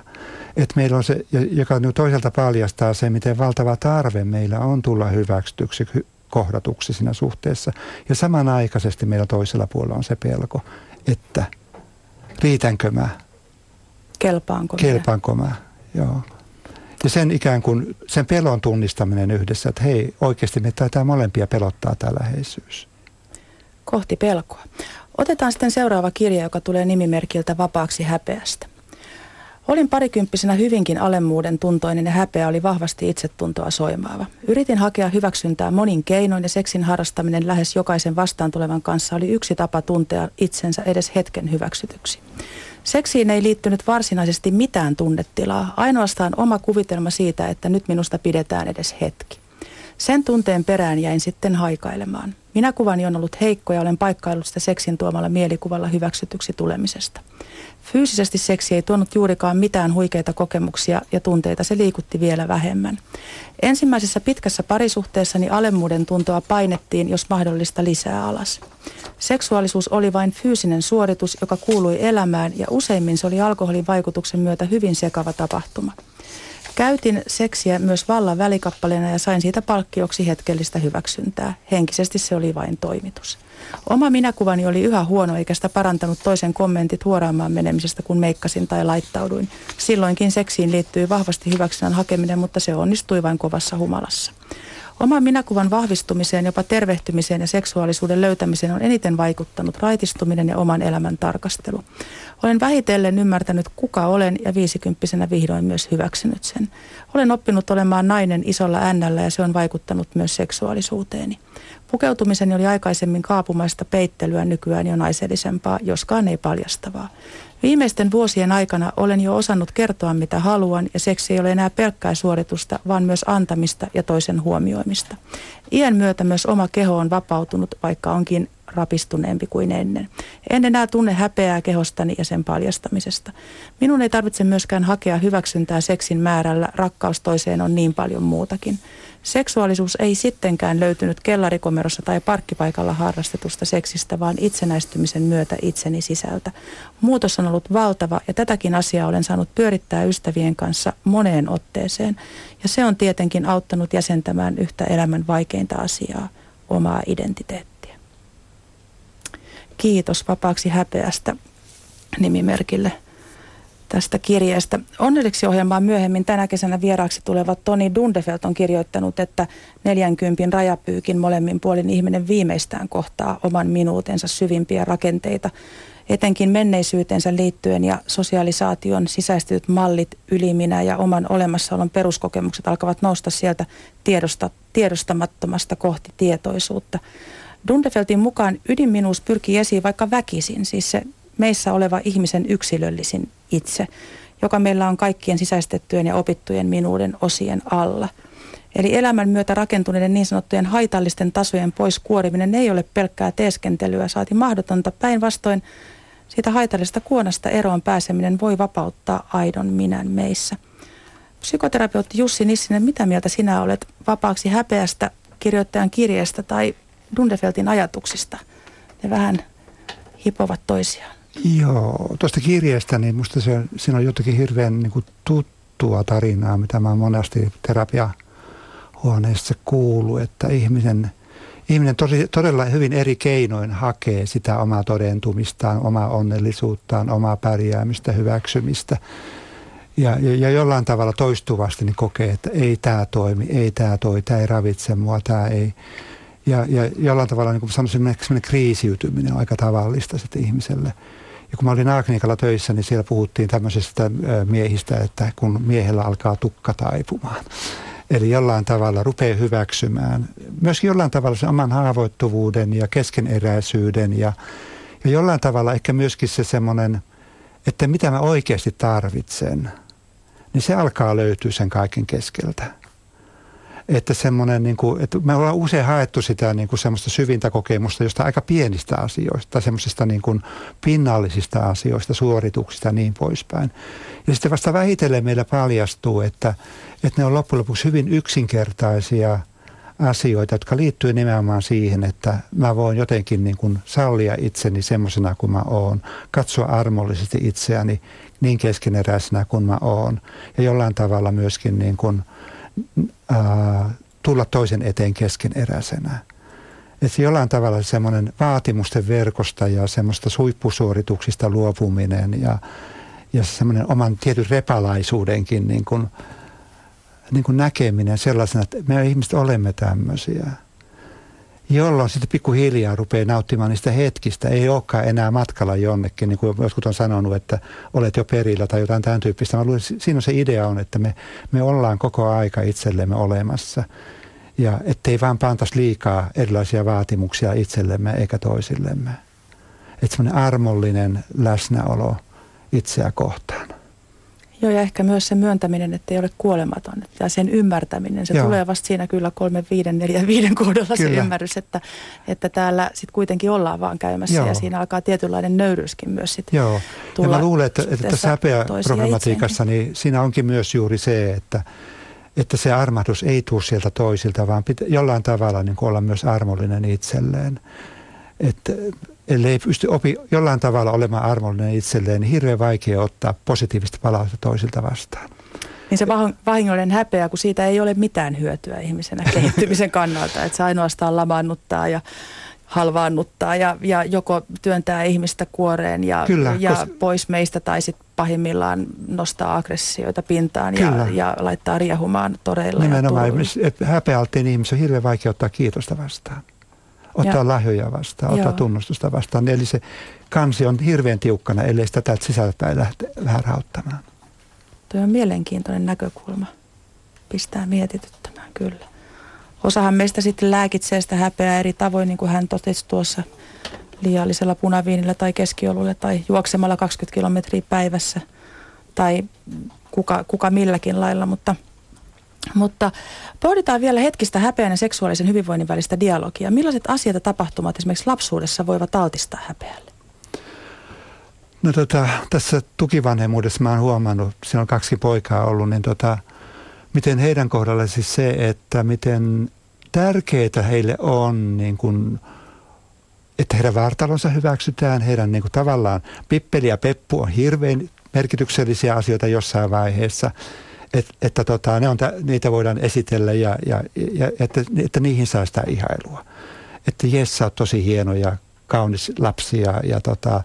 Että meillä on se, joka nyt toiselta paljastaa se, miten valtava tarve meillä on tulla hyväksytyksi, kohdatuksi siinä suhteessa. Ja samanaikaisesti meillä toisella puolella on se pelko, että riitänkö mä? Kelpaanko, Kelpaanko mä? Joo. Ja sen ikään kuin sen pelon tunnistaminen yhdessä, että hei, oikeasti me taitaa molempia pelottaa tämä läheisyys. Kohti pelkoa. Otetaan sitten seuraava kirja, joka tulee nimimerkiltä Vapaaksi häpeästä. Olin parikymppisenä hyvinkin alemmuuden tuntoinen ja häpeä oli vahvasti itsetuntoa soimaava. Yritin hakea hyväksyntää monin keinoin ja seksin harrastaminen lähes jokaisen vastaan tulevan kanssa oli yksi tapa tuntea itsensä edes hetken hyväksytyksi. Seksiin ei liittynyt varsinaisesti mitään tunnetilaa, ainoastaan oma kuvitelma siitä, että nyt minusta pidetään edes hetki. Sen tunteen perään jäin sitten haikailemaan. Minä kuvani on ollut heikko ja olen paikkaillut sitä seksin tuomalla mielikuvalla hyväksytyksi tulemisesta. Fyysisesti seksi ei tuonut juurikaan mitään huikeita kokemuksia ja tunteita, se liikutti vielä vähemmän. Ensimmäisessä pitkässä parisuhteessani alemmuuden tuntoa painettiin, jos mahdollista lisää alas. Seksuaalisuus oli vain fyysinen suoritus, joka kuului elämään ja useimmin se oli alkoholin vaikutuksen myötä hyvin sekava tapahtuma. Käytin seksiä myös vallan välikappaleena ja sain siitä palkkioksi hetkellistä hyväksyntää. Henkisesti se oli vain toimitus. Oma minäkuvani oli yhä huono eikä sitä parantanut toisen kommentit huoraamaan menemisestä, kun meikkasin tai laittauduin. Silloinkin seksiin liittyy vahvasti hyväksynnän hakeminen, mutta se onnistui vain kovassa humalassa. Oman minäkuvan vahvistumiseen, jopa tervehtymiseen ja seksuaalisuuden löytämiseen on eniten vaikuttanut raitistuminen ja oman elämän tarkastelu. Olen vähitellen ymmärtänyt, kuka olen ja viisikymppisenä vihdoin myös hyväksynyt sen. Olen oppinut olemaan nainen isolla ännällä ja se on vaikuttanut myös seksuaalisuuteeni. Pukeutumiseni oli aikaisemmin kaapumaista peittelyä nykyään jo naisellisempaa, joskaan ei paljastavaa. Viimeisten vuosien aikana olen jo osannut kertoa mitä haluan ja seksi ei ole enää pelkkää suoritusta, vaan myös antamista ja toisen huomioimista. Iän myötä myös oma keho on vapautunut, vaikka onkin rapistuneempi kuin ennen. En enää tunne häpeää kehostani ja sen paljastamisesta. Minun ei tarvitse myöskään hakea hyväksyntää seksin määrällä, rakkaus toiseen on niin paljon muutakin. Seksuaalisuus ei sittenkään löytynyt kellarikomerossa tai parkkipaikalla harrastetusta seksistä, vaan itsenäistymisen myötä itseni sisältä. Muutos on ollut valtava ja tätäkin asiaa olen saanut pyörittää ystävien kanssa moneen otteeseen. Ja se on tietenkin auttanut jäsentämään yhtä elämän vaikeinta asiaa, omaa identiteettiä. Kiitos vapaaksi häpeästä nimimerkille tästä kirjeestä. Onnelliseksi ohjelmaan myöhemmin tänä kesänä vieraaksi tuleva Toni Dundefelt on kirjoittanut, että 40 rajapyykin molemmin puolin ihminen viimeistään kohtaa oman minuutensa syvimpiä rakenteita – etenkin menneisyytensä liittyen ja sosialisaation sisäistetyt mallit, yliminä ja oman olemassaolon peruskokemukset alkavat nousta sieltä tiedosta, tiedostamattomasta kohti tietoisuutta. Dundefeltin mukaan ydinminuus pyrkii esiin vaikka väkisin, siis se meissä oleva ihmisen yksilöllisin itse, joka meillä on kaikkien sisäistettyjen ja opittujen minuuden osien alla. Eli elämän myötä rakentuneiden niin sanottujen haitallisten tasojen pois kuoriminen ei ole pelkkää teeskentelyä, saati mahdotonta. Päinvastoin siitä haitallisesta kuonasta eroon pääseminen voi vapauttaa aidon minän meissä. Psykoterapeutti Jussi Nissinen, mitä mieltä sinä olet vapaaksi häpeästä kirjoittajan kirjeestä tai Dundefeltin ajatuksista? Ne vähän hipovat toisiaan. Joo, tuosta kirjeestä, niin musta se, siinä on jotenkin hirveän niin kuin tuttua tarinaa, mitä mä monesti terapiahuoneessa kuullut, että ihmisen ihminen tosi, todella hyvin eri keinoin hakee sitä omaa todentumistaan, omaa onnellisuuttaan, omaa pärjäämistä, hyväksymistä. Ja, ja, ja jollain tavalla toistuvasti niin kokee, että ei tämä toimi, ei tämä toi, tämä ei ravitse mua, tämä ei. Ja, ja jollain tavalla niin kuin sanoisin, semmoinen kriisiytyminen on aika tavallista sitten ihmiselle. Ja kun mä olin Aakniikalla töissä, niin siellä puhuttiin tämmöisestä miehistä, että kun miehellä alkaa tukka taipumaan. Eli jollain tavalla rupeaa hyväksymään myöskin jollain tavalla sen oman haavoittuvuuden ja keskeneräisyyden ja, ja jollain tavalla ehkä myöskin se semmoinen, että mitä mä oikeasti tarvitsen, niin se alkaa löytyä sen kaiken keskeltä. Että semmoinen, niin kuin, että me ollaan usein haettu sitä niin kuin semmoista syvintä kokemusta josta aika pienistä asioista, tai semmoisista niin kuin pinnallisista asioista, suorituksista ja niin poispäin. Ja sitten vasta vähitellen meillä paljastuu, että, että ne on loppujen lopuksi hyvin yksinkertaisia asioita, jotka liittyy nimenomaan siihen, että mä voin jotenkin niin kuin sallia itseni semmoisena kuin mä oon, katsoa armollisesti itseäni niin keskeneräisenä kuin mä oon ja jollain tavalla myöskin niin kuin, ää, tulla toisen eteen keskeneräisenä. Että jollain tavalla semmoinen vaatimusten verkosta ja semmoista suippusuorituksista luopuminen ja, ja semmoinen oman tietyn repalaisuudenkin niin kuin, niin kuin näkeminen sellaisena, että me ihmiset olemme tämmöisiä. Jolloin sitten pikkuhiljaa rupeaa nauttimaan niistä hetkistä. Ei olekaan enää matkalla jonnekin, niin kuin joskus on sanonut, että olet jo perillä tai jotain tämän tyyppistä. Mä luulen, siinä se idea on, että me, me ollaan koko aika itsellemme olemassa. Ja ettei vaan pantaisi liikaa erilaisia vaatimuksia itsellemme eikä toisillemme. Että semmoinen armollinen läsnäolo itseä kohtaan. Joo, ja ehkä myös se myöntäminen, että ei ole kuolematon. Ja sen ymmärtäminen, se Joo. tulee vasta siinä kyllä kolme, viiden, neljä, viiden kohdalla kyllä. se ymmärrys, että, että täällä sitten kuitenkin ollaan vaan käymässä. Joo. Ja siinä alkaa tietynlainen nöyryyskin myös sitten Joo, tulla ja mä luulen, että, että tässä häpeäproblematiikassa, niin siinä onkin myös juuri se, että, että se armahdus ei tule sieltä toisilta, vaan pitä, jollain tavalla niin olla myös armollinen itselleen. Että ellei pysty opi jollain tavalla olemaan armollinen itselleen, niin hirveän vaikea ottaa positiivista palautetta toisilta vastaan. Niin se vahingollinen häpeä, kun siitä ei ole mitään hyötyä ihmisenä kehittymisen kannalta, että se ainoastaan lamaannuttaa ja halvaannuttaa ja, ja joko työntää ihmistä kuoreen ja, Kyllä, ja kos... pois meistä tai sitten pahimmillaan nostaa aggressioita pintaan ja, ja laittaa riehumaan toreilla. Nimenomaan, että häpeältiin ihmisen on hirveän vaikea ottaa kiitosta vastaan ottaa ja. lahjoja vastaan, ottaa Joo. tunnustusta vastaan. Eli se kansi on hirveän tiukkana, ellei sitä täältä sisältäpäin lähte vähän rauttamaan. Tuo on mielenkiintoinen näkökulma. Pistää mietityttämään, kyllä. Osahan meistä sitten lääkitsee sitä häpeää eri tavoin, niin kuin hän totesi tuossa liiallisella punaviinillä tai keskiolulla tai juoksemalla 20 kilometriä päivässä tai kuka, kuka milläkin lailla, mutta – mutta pohditaan vielä hetkistä häpeän ja seksuaalisen hyvinvoinnin välistä dialogia. Millaiset asiat ja tapahtumat esimerkiksi lapsuudessa voivat altistaa häpeälle? No tota, tässä tukivanhemmuudessa mä oon huomannut, siinä on kaksi poikaa ollut, niin tota, miten heidän kohdalla siis se, että miten tärkeää heille on niin kun, että heidän vartalonsa hyväksytään, heidän niin kuin, tavallaan pippeli ja peppu on hirveän merkityksellisiä asioita jossain vaiheessa – et, että tota, ne on, niitä voidaan esitellä ja, ja, ja että, että niihin saa sitä ihailua. Että jes, sä oot tosi hieno ja kaunis lapsi ja, ja, tota,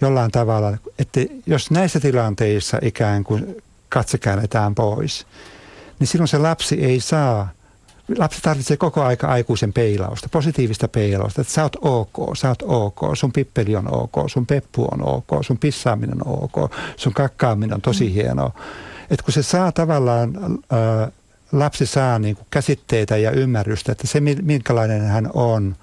jollain tavalla, että jos näissä tilanteissa ikään kuin katse käännetään pois, niin silloin se lapsi ei saa – lapsi tarvitsee koko aika aikuisen peilausta, positiivista peilausta, että sä oot ok, sä oot ok, sun pippeli on ok, sun peppu on ok, sun pissaaminen on ok, sun kakkaaminen on tosi mm. hienoa. Että kun se saa tavallaan, ää, lapsi saa niin kuin käsitteitä ja ymmärrystä, että se minkälainen hän on,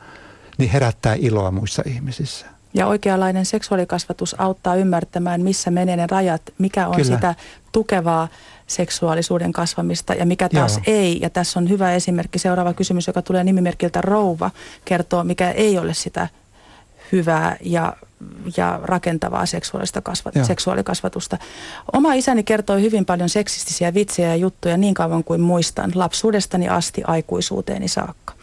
niin herättää iloa muissa ihmisissä. Ja oikeanlainen seksuaalikasvatus auttaa ymmärtämään, missä menee ne rajat, mikä on Kyllä. sitä tukevaa seksuaalisuuden kasvamista ja mikä taas Joo. ei. Ja tässä on hyvä esimerkki. Seuraava kysymys, joka tulee nimimerkiltä Rouva, kertoo, mikä ei ole sitä hyvää ja, ja rakentavaa seksuaalista kasvat, seksuaalikasvatusta. Oma isäni kertoi hyvin paljon seksistisiä vitsejä ja juttuja niin kauan kuin muistan, lapsuudestani asti aikuisuuteeni saakka.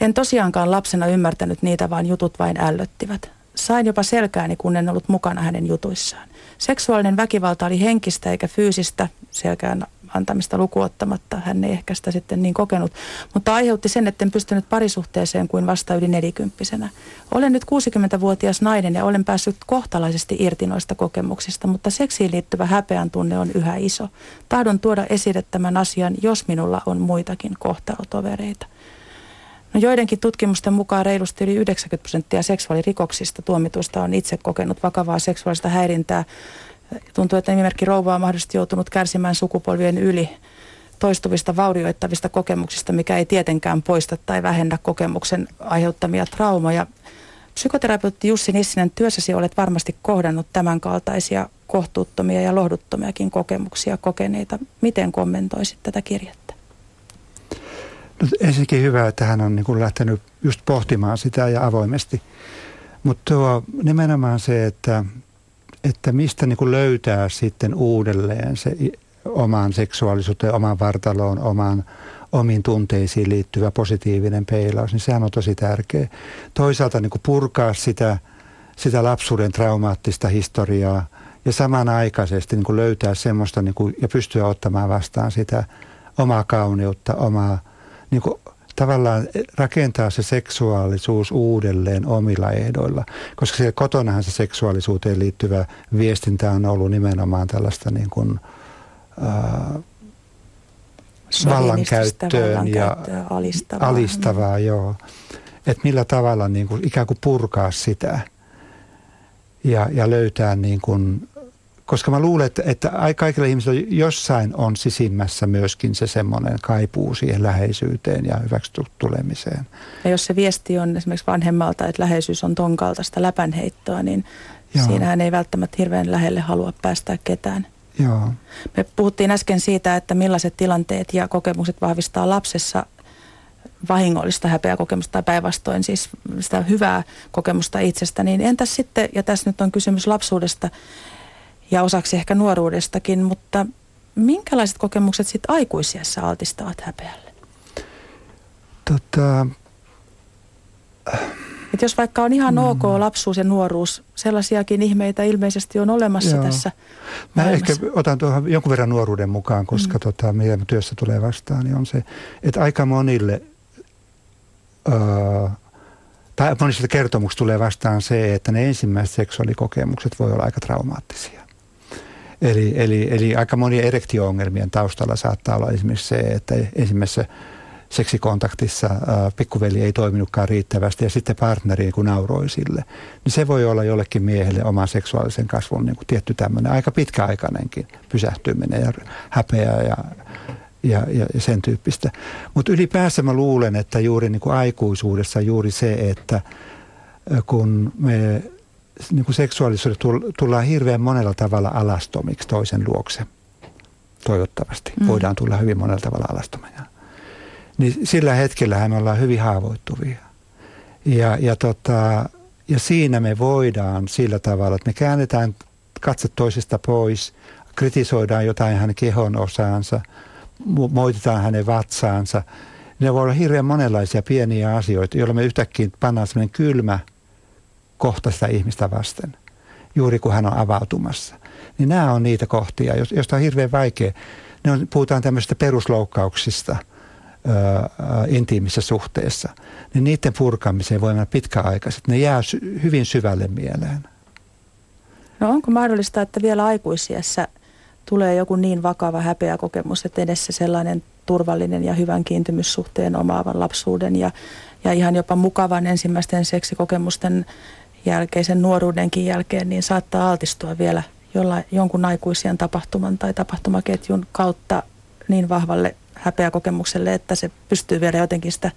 En tosiaankaan lapsena ymmärtänyt niitä, vaan jutut vain ällöttivät. Sain jopa selkääni, kun en ollut mukana hänen jutuissaan. Seksuaalinen väkivalta oli henkistä eikä fyysistä selkään antamista lukuottamatta. Hän ei ehkä sitä sitten niin kokenut, mutta aiheutti sen, että en pystynyt parisuhteeseen kuin vasta yli nelikymppisenä. Olen nyt 60-vuotias nainen ja olen päässyt kohtalaisesti irti noista kokemuksista, mutta seksiin liittyvä häpeän tunne on yhä iso. Tahdon tuoda esille tämän asian, jos minulla on muitakin kohtalotovereita. No joidenkin tutkimusten mukaan reilusti yli 90 prosenttia seksuaalirikoksista tuomituista on itse kokenut vakavaa seksuaalista häirintää. Tuntuu, että nimimerkki rouva on mahdollisesti joutunut kärsimään sukupolvien yli toistuvista vaurioittavista kokemuksista, mikä ei tietenkään poista tai vähennä kokemuksen aiheuttamia traumoja. Psykoterapeutti Jussi Nissinen, työssäsi olet varmasti kohdannut tämänkaltaisia kohtuuttomia ja lohduttomiakin kokemuksia kokeneita. Miten kommentoisit tätä kirjettä? No, ensinnäkin hyvä, että hän on niin kuin lähtenyt just pohtimaan sitä ja avoimesti. Mutta nimenomaan se, että, että mistä niin kuin löytää sitten uudelleen se omaan seksuaalisuuteen, omaan vartaloon, omaan, omiin tunteisiin liittyvä positiivinen peilaus, niin sehän on tosi tärkeä. Toisaalta niin kuin purkaa sitä, sitä lapsuuden traumaattista historiaa ja samanaikaisesti niin kuin löytää semmoista niin kuin, ja pystyä ottamaan vastaan sitä omaa kauneutta, omaa niin kuin tavallaan rakentaa se seksuaalisuus uudelleen omilla ehdoilla. Koska siellä kotonahan se seksuaalisuuteen liittyvä viestintä on ollut nimenomaan tällaista niin kuin, äh, vallankäyttöön ja alistavaa, alistavaa joo. Että millä tavalla niin kuin, ikään kuin purkaa sitä ja, ja löytää niin kuin koska mä luulen, että, että kaikilla ihmisillä jossain on sisimmässä myöskin se semmoinen kaipuu siihen läheisyyteen ja hyväksytty tulemiseen. Ja jos se viesti on esimerkiksi vanhemmalta, että läheisyys on ton kaltaista läpänheittoa, niin Joo. siinähän ei välttämättä hirveän lähelle halua päästää ketään. Joo. Me puhuttiin äsken siitä, että millaiset tilanteet ja kokemukset vahvistaa lapsessa vahingollista häpeäkokemusta tai päinvastoin siis sitä hyvää kokemusta itsestä, niin entäs sitten, ja tässä nyt on kysymys lapsuudesta, ja osaksi ehkä nuoruudestakin, mutta minkälaiset kokemukset sitten aikuisiassa altistavat häpeälle? Tota, Et jos vaikka on ihan mm. ok lapsuus ja nuoruus, sellaisiakin ihmeitä ilmeisesti on olemassa Joo. tässä Mä maailmassa. ehkä otan tuohon jonkun verran nuoruuden mukaan, koska mm. tota, meidän työssä tulee vastaan, niin on se, että aika monille, öö, tai monista kertomuksista tulee vastaan se, että ne ensimmäiset seksuaalikokemukset voi olla aika traumaattisia. Eli, eli, eli aika monia erektio-ongelmien taustalla saattaa olla esimerkiksi se, että ensimmäisessä seksikontaktissa ää, pikkuveli ei toiminutkaan riittävästi ja sitten partneri kun nauroi sille. Niin se voi olla jollekin miehelle oman seksuaalisen kasvun niin kuin tietty tämmöinen aika pitkäaikainenkin pysähtyminen ja häpeä ja, ja, ja sen tyyppistä. Mutta ylipäänsä mä luulen, että juuri niin kuin aikuisuudessa juuri se, että kun me niin kuin seksuaalisuudessa tullaan hirveän monella tavalla alastomiksi toisen luokse. Toivottavasti. Mm. Voidaan tulla hyvin monella tavalla alastomia. Niin sillä hetkellä me ollaan hyvin haavoittuvia. Ja, ja, tota, ja siinä me voidaan sillä tavalla, että me käännetään katse toisesta pois, kritisoidaan jotain hänen kehon osaansa, moititaan hänen vatsaansa. Ne voi olla hirveän monenlaisia pieniä asioita, joilla me yhtäkkiä pannaan sellainen kylmä – kohta sitä ihmistä vasten, juuri kun hän on avautumassa. Niin nämä on niitä kohtia, joista on hirveän vaikea. Ne on, puhutaan tämmöisistä perusloukkauksista intiimissä suhteessa. Niin niiden purkamiseen voi mennä pitkäaikaiset. Ne jää sy- hyvin syvälle mieleen. No onko mahdollista, että vielä aikuisiessä tulee joku niin vakava häpeä kokemus, että edessä sellainen turvallinen ja hyvän kiintymyssuhteen omaavan lapsuuden ja, ja ihan jopa mukavan ensimmäisten seksikokemusten jälkeisen nuoruudenkin jälkeen, niin saattaa altistua vielä jolla, jonkun aikuisien tapahtuman tai tapahtumaketjun kautta niin vahvalle häpeäkokemukselle, että se pystyy vielä jotenkin sitä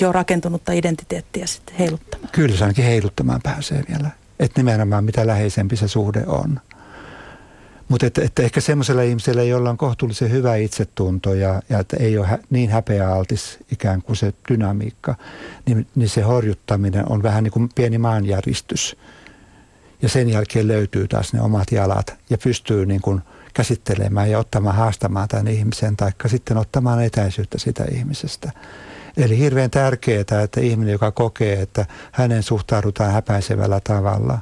jo rakentunutta identiteettiä sitten heiluttamaan. Kyllä se ainakin heiluttamaan pääsee vielä. Että nimenomaan mitä läheisempi se suhde on. Mutta että, että ehkä semmoiselle ihmiselle, jolla on kohtuullisen hyvä itsetunto ja, ja että ei ole hä, niin häpeäaltis ikään kuin se dynamiikka, niin, niin se horjuttaminen on vähän niin kuin pieni maanjäristys. Ja sen jälkeen löytyy taas ne omat jalat ja pystyy niin kuin käsittelemään ja ottamaan haastamaan tämän ihmisen, taikka sitten ottamaan etäisyyttä sitä ihmisestä. Eli hirveän tärkeää, että ihminen, joka kokee, että hänen suhtaudutaan häpäisevällä tavalla,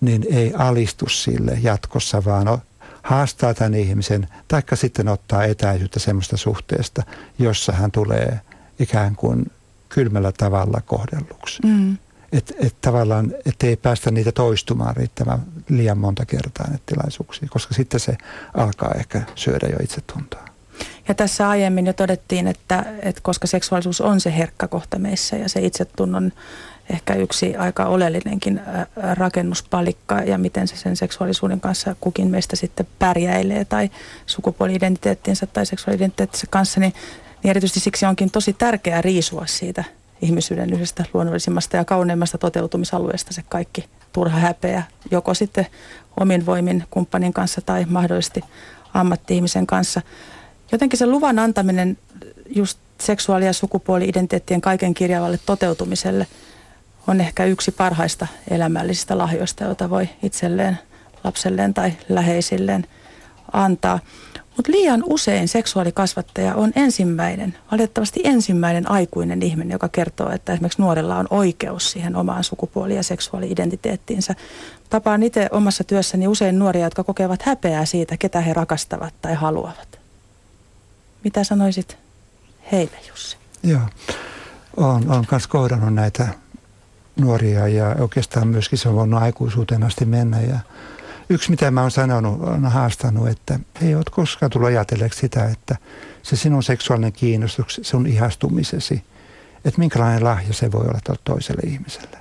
niin ei alistu sille jatkossa, vaan haastaa tämän ihmisen, taikka sitten ottaa etäisyyttä semmoista suhteesta, jossa hän tulee ikään kuin kylmällä tavalla kohdelluksi. Mm. Että et tavallaan, ei päästä niitä toistumaan riittävän liian monta kertaa näitä tilaisuuksia, koska sitten se alkaa ehkä syödä jo itsetuntoa. Ja tässä aiemmin jo todettiin, että, että koska seksuaalisuus on se herkkä kohta meissä ja se itsetunnon ehkä yksi aika oleellinenkin rakennuspalikka ja miten se sen seksuaalisuuden kanssa kukin meistä sitten pärjäilee tai sukupuoli-identiteettinsä tai seksuaali-identiteettinsä kanssa, niin, niin erityisesti siksi onkin tosi tärkeää riisua siitä ihmisyyden yhdestä luonnollisimmasta ja kauneimmasta toteutumisalueesta se kaikki turha häpeä, joko sitten omin voimin kumppanin kanssa tai mahdollisesti ammatti-ihmisen kanssa. Jotenkin se luvan antaminen just seksuaali- ja sukupuoli-identiteettien kaiken kirjavalle toteutumiselle on ehkä yksi parhaista elämällisistä lahjoista, joita voi itselleen, lapselleen tai läheisilleen antaa. Mutta liian usein seksuaalikasvattaja on ensimmäinen, valitettavasti ensimmäinen aikuinen ihminen, joka kertoo, että esimerkiksi nuorella on oikeus siihen omaan sukupuoli- ja seksuaali-identiteettiinsä. Tapaan itse omassa työssäni usein nuoria, jotka kokevat häpeää siitä, ketä he rakastavat tai haluavat. Mitä sanoisit heille, Jussi? Joo, olen, myös kohdannut näitä nuoria ja oikeastaan myöskin se on voinut aikuisuuteen asti mennä ja yksi, mitä mä oon sanonut, on haastanut, että ei ole koskaan tullut ajatelleeksi sitä, että se sinun seksuaalinen kiinnostus, sun ihastumisesi, että minkälainen lahja se voi olla toiselle ihmiselle.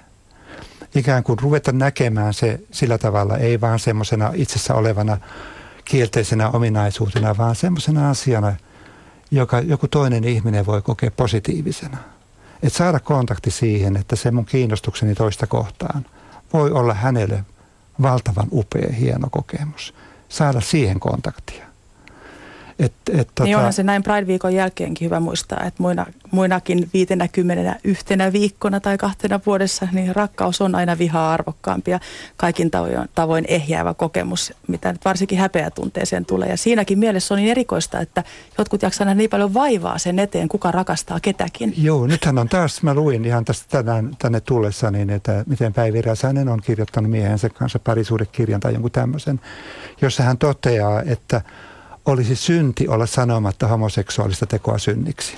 Ikään kuin ruveta näkemään se sillä tavalla, ei vaan semmoisena itsessä olevana kielteisenä ominaisuutena, vaan semmoisena asiana, joka joku toinen ihminen voi kokea positiivisena. Että saada kontakti siihen, että se mun kiinnostukseni toista kohtaan voi olla hänelle valtavan upea, hieno kokemus. Saada siihen kontaktia. Et, et, tota... Niin onhan se näin Pride-viikon jälkeenkin hyvä muistaa, että muina, muinakin viitenä kymmenenä yhtenä viikkona tai kahtena vuodessa, niin rakkaus on aina vihaa arvokkaampi ja kaikin tavoin, tavoin ehjäävä kokemus, mitä nyt varsinkin häpeä tunteeseen tulee. Ja siinäkin mielessä on niin erikoista, että jotkut jaksaa niin paljon vaivaa sen eteen, kuka rakastaa ketäkin. Joo, nythän on taas, mä luin ihan tästä tänään tänne tullessa, niin että miten Päivi Räsänen on kirjoittanut miehensä kanssa parisuudekirjan tai jonkun tämmöisen, jossa hän toteaa, että olisi synti olla sanomatta homoseksuaalista tekoa synniksi.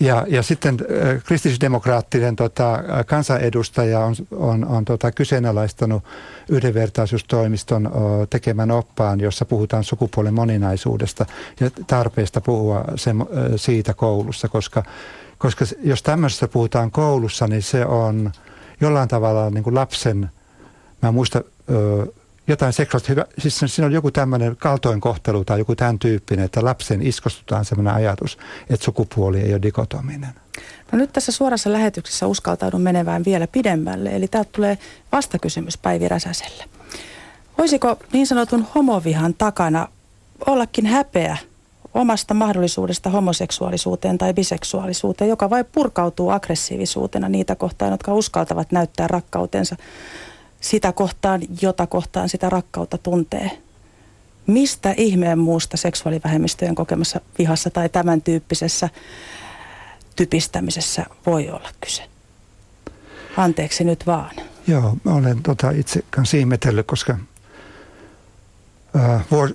Ja, ja sitten äh, kristillisdemokraattinen tota, kansanedustaja on, on, on tota, kyseenalaistanut yhdenvertaisuustoimiston o, tekemän oppaan, jossa puhutaan sukupuolen moninaisuudesta ja tarpeesta puhua se, siitä koulussa, koska, koska jos tämmöisestä puhutaan koulussa, niin se on jollain tavalla niin kuin lapsen, mä muista, jotain seksuaalista hyvä, siis siinä on joku tämmöinen kaltoinkohtelu tai joku tämän tyyppinen, että lapsen iskostutaan sellainen ajatus, että sukupuoli ei ole dikotominen. No nyt tässä suorassa lähetyksessä uskaltaudun menevään vielä pidemmälle, eli täältä tulee vastakysymys Päivi Räsäselle. Voisiko niin sanotun homovihan takana ollakin häpeä omasta mahdollisuudesta homoseksuaalisuuteen tai biseksuaalisuuteen, joka vai purkautuu aggressiivisuutena niitä kohtaan, jotka uskaltavat näyttää rakkautensa sitä kohtaan, jota kohtaan sitä rakkautta tuntee. Mistä ihmeen muusta seksuaalivähemmistöjen kokemassa vihassa tai tämän tyyppisessä typistämisessä voi olla kyse? Anteeksi nyt vaan. Joo, olen tota itse kanssa ihmetellyt, koska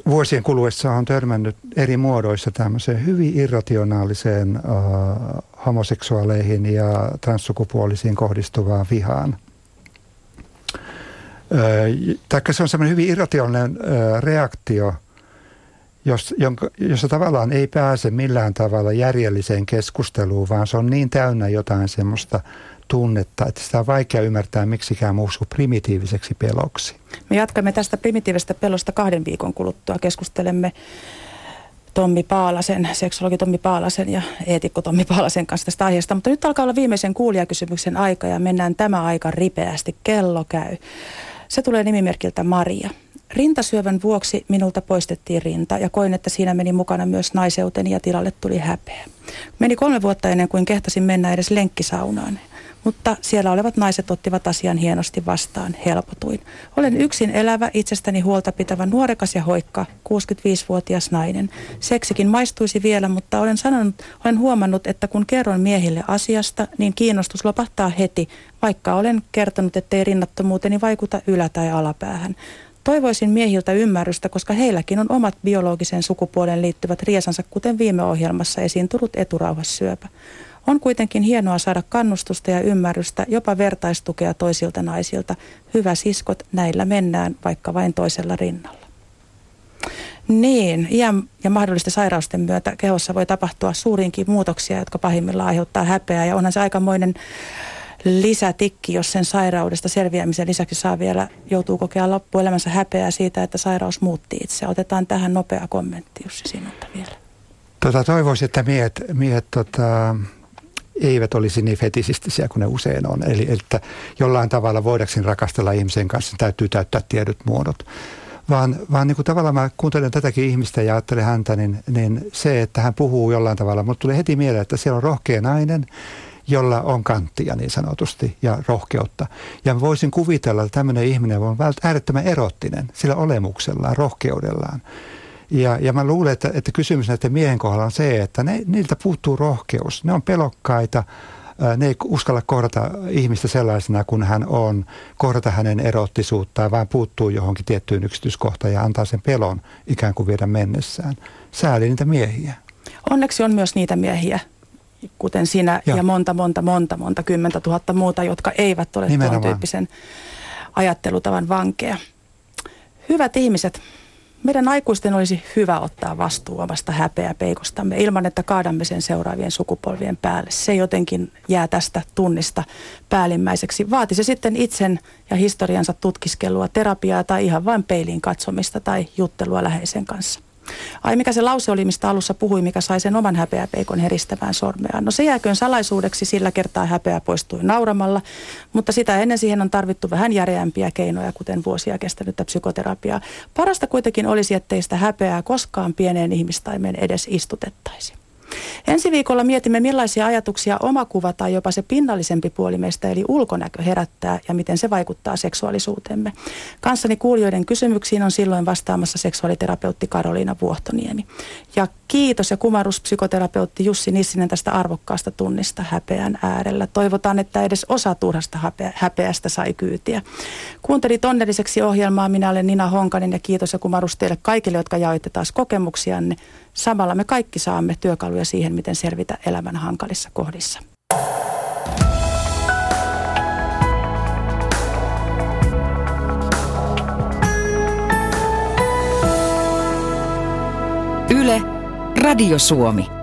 vuosien kuluessa on törmännyt eri muodoissa tämmöiseen hyvin irrationaaliseen uh, homoseksuaaleihin ja transsukupuolisiin kohdistuvaan vihaan – taikka se on semmoinen hyvin irrationaalinen reaktio, jos, jonka, jossa tavallaan ei pääse millään tavalla järjelliseen keskusteluun, vaan se on niin täynnä jotain semmoista tunnetta, että sitä on vaikea ymmärtää miksikään muuksi primitiiviseksi peloksi. Me jatkamme tästä primitiivistä pelosta kahden viikon kuluttua. Keskustelemme Tommi Paalasen, seksologi Tommi Paalasen ja eetikko Tommi Paalasen kanssa tästä aiheesta. Mutta nyt alkaa olla viimeisen kuulijakysymyksen aika ja mennään tämä aika ripeästi. Kello käy. Se tulee nimimerkiltä Maria. Rintasyövän vuoksi minulta poistettiin rinta ja koin, että siinä meni mukana myös naiseuteni ja tilalle tuli häpeä. Meni kolme vuotta ennen kuin kehtasin mennä edes lenkkisaunaan. Mutta siellä olevat naiset ottivat asian hienosti vastaan, helpotuin. Olen yksin elävä, itsestäni huolta pitävä nuorekas ja hoikka, 65-vuotias nainen. Seksikin maistuisi vielä, mutta olen, sanonut, olen huomannut, että kun kerron miehille asiasta, niin kiinnostus lopahtaa heti, vaikka olen kertonut, ettei rinnattomuuteni vaikuta ylä- tai alapäähän. Toivoisin miehiltä ymmärrystä, koska heilläkin on omat biologiseen sukupuoleen liittyvät riesansa, kuten viime ohjelmassa esiin tullut eturauhassyöpä. On kuitenkin hienoa saada kannustusta ja ymmärrystä, jopa vertaistukea toisilta naisilta. Hyvä siskot, näillä mennään, vaikka vain toisella rinnalla. Niin, iän ja mahdollisten sairausten myötä kehossa voi tapahtua suurinkin muutoksia, jotka pahimmillaan aiheuttaa häpeää. Ja onhan se aikamoinen lisätikki, jos sen sairaudesta selviämisen lisäksi saa vielä, joutuu kokea loppuelämänsä häpeää siitä, että sairaus muutti itse. Otetaan tähän nopea kommentti, Jussi, sinulta vielä. Tota, toivoisin, että miehet, miehet tota, eivät olisi niin fetisistisiä kuin ne usein on. Eli että jollain tavalla voidakseen rakastella ihmisen kanssa täytyy täyttää tiedyt muodot. Vaan, vaan niin kuin tavallaan mä kuuntelen tätäkin ihmistä ja ajattelen häntä, niin, niin se, että hän puhuu jollain tavalla, mutta tulee heti mieleen, että siellä on rohkea nainen, jolla on kanttia niin sanotusti ja rohkeutta. Ja voisin kuvitella, että tämmöinen ihminen on äärettömän erottinen sillä olemuksellaan, rohkeudellaan. Ja, ja mä luulen, että, että kysymys näiden miehen kohdalla on se, että ne, niiltä puuttuu rohkeus. Ne on pelokkaita, ne ei uskalla kohdata ihmistä sellaisena kuin hän on, kohdata hänen erottisuuttaan, vaan puuttuu johonkin tiettyyn yksityiskohtaan ja antaa sen pelon ikään kuin viedä mennessään. Sääli niitä miehiä. Onneksi on myös niitä miehiä, kuten sinä ja, ja monta, monta, monta, monta, kymmentä tuhatta muuta, jotka eivät ole Nimenomaan. tuon tyyppisen ajattelutavan vankeja. Hyvät ihmiset, meidän aikuisten olisi hyvä ottaa vastuu omasta häpeä peikostamme ilman, että kaadamme sen seuraavien sukupolvien päälle. Se jotenkin jää tästä tunnista päällimmäiseksi. Vaati se sitten itsen ja historiansa tutkiskelua, terapiaa tai ihan vain peiliin katsomista tai juttelua läheisen kanssa. Ai mikä se lause oli, mistä alussa puhui, mikä sai sen oman häpeäpeikon heristämään sormeaan. No se jääköön salaisuudeksi, sillä kertaa häpeä poistui nauramalla, mutta sitä ennen siihen on tarvittu vähän järeämpiä keinoja, kuten vuosia kestänyttä psykoterapiaa. Parasta kuitenkin olisi, ettei sitä häpeää koskaan pieneen ihmistaimeen edes istutettaisi. Ensi viikolla mietimme, millaisia ajatuksia omakuva tai jopa se pinnallisempi puoli meistä, eli ulkonäkö herättää ja miten se vaikuttaa seksuaalisuuteemme. Kanssani kuulijoiden kysymyksiin on silloin vastaamassa seksuaaliterapeutti Karoliina Vuohtoniemi. Ja kiitos ja kumaruspsykoterapeutti Jussi Nissinen tästä arvokkaasta tunnista häpeän äärellä. Toivotaan, että edes osa turhasta häpeästä sai kyytiä. Kuuntelit onnelliseksi ohjelmaa. Minä olen Nina Honkanen ja kiitos ja kumarus teille kaikille, jotka jaoitte taas kokemuksianne. Samalla me kaikki saamme työkaluja siihen, miten selvitä elämän hankalissa kohdissa. Yle, Radio Suomi.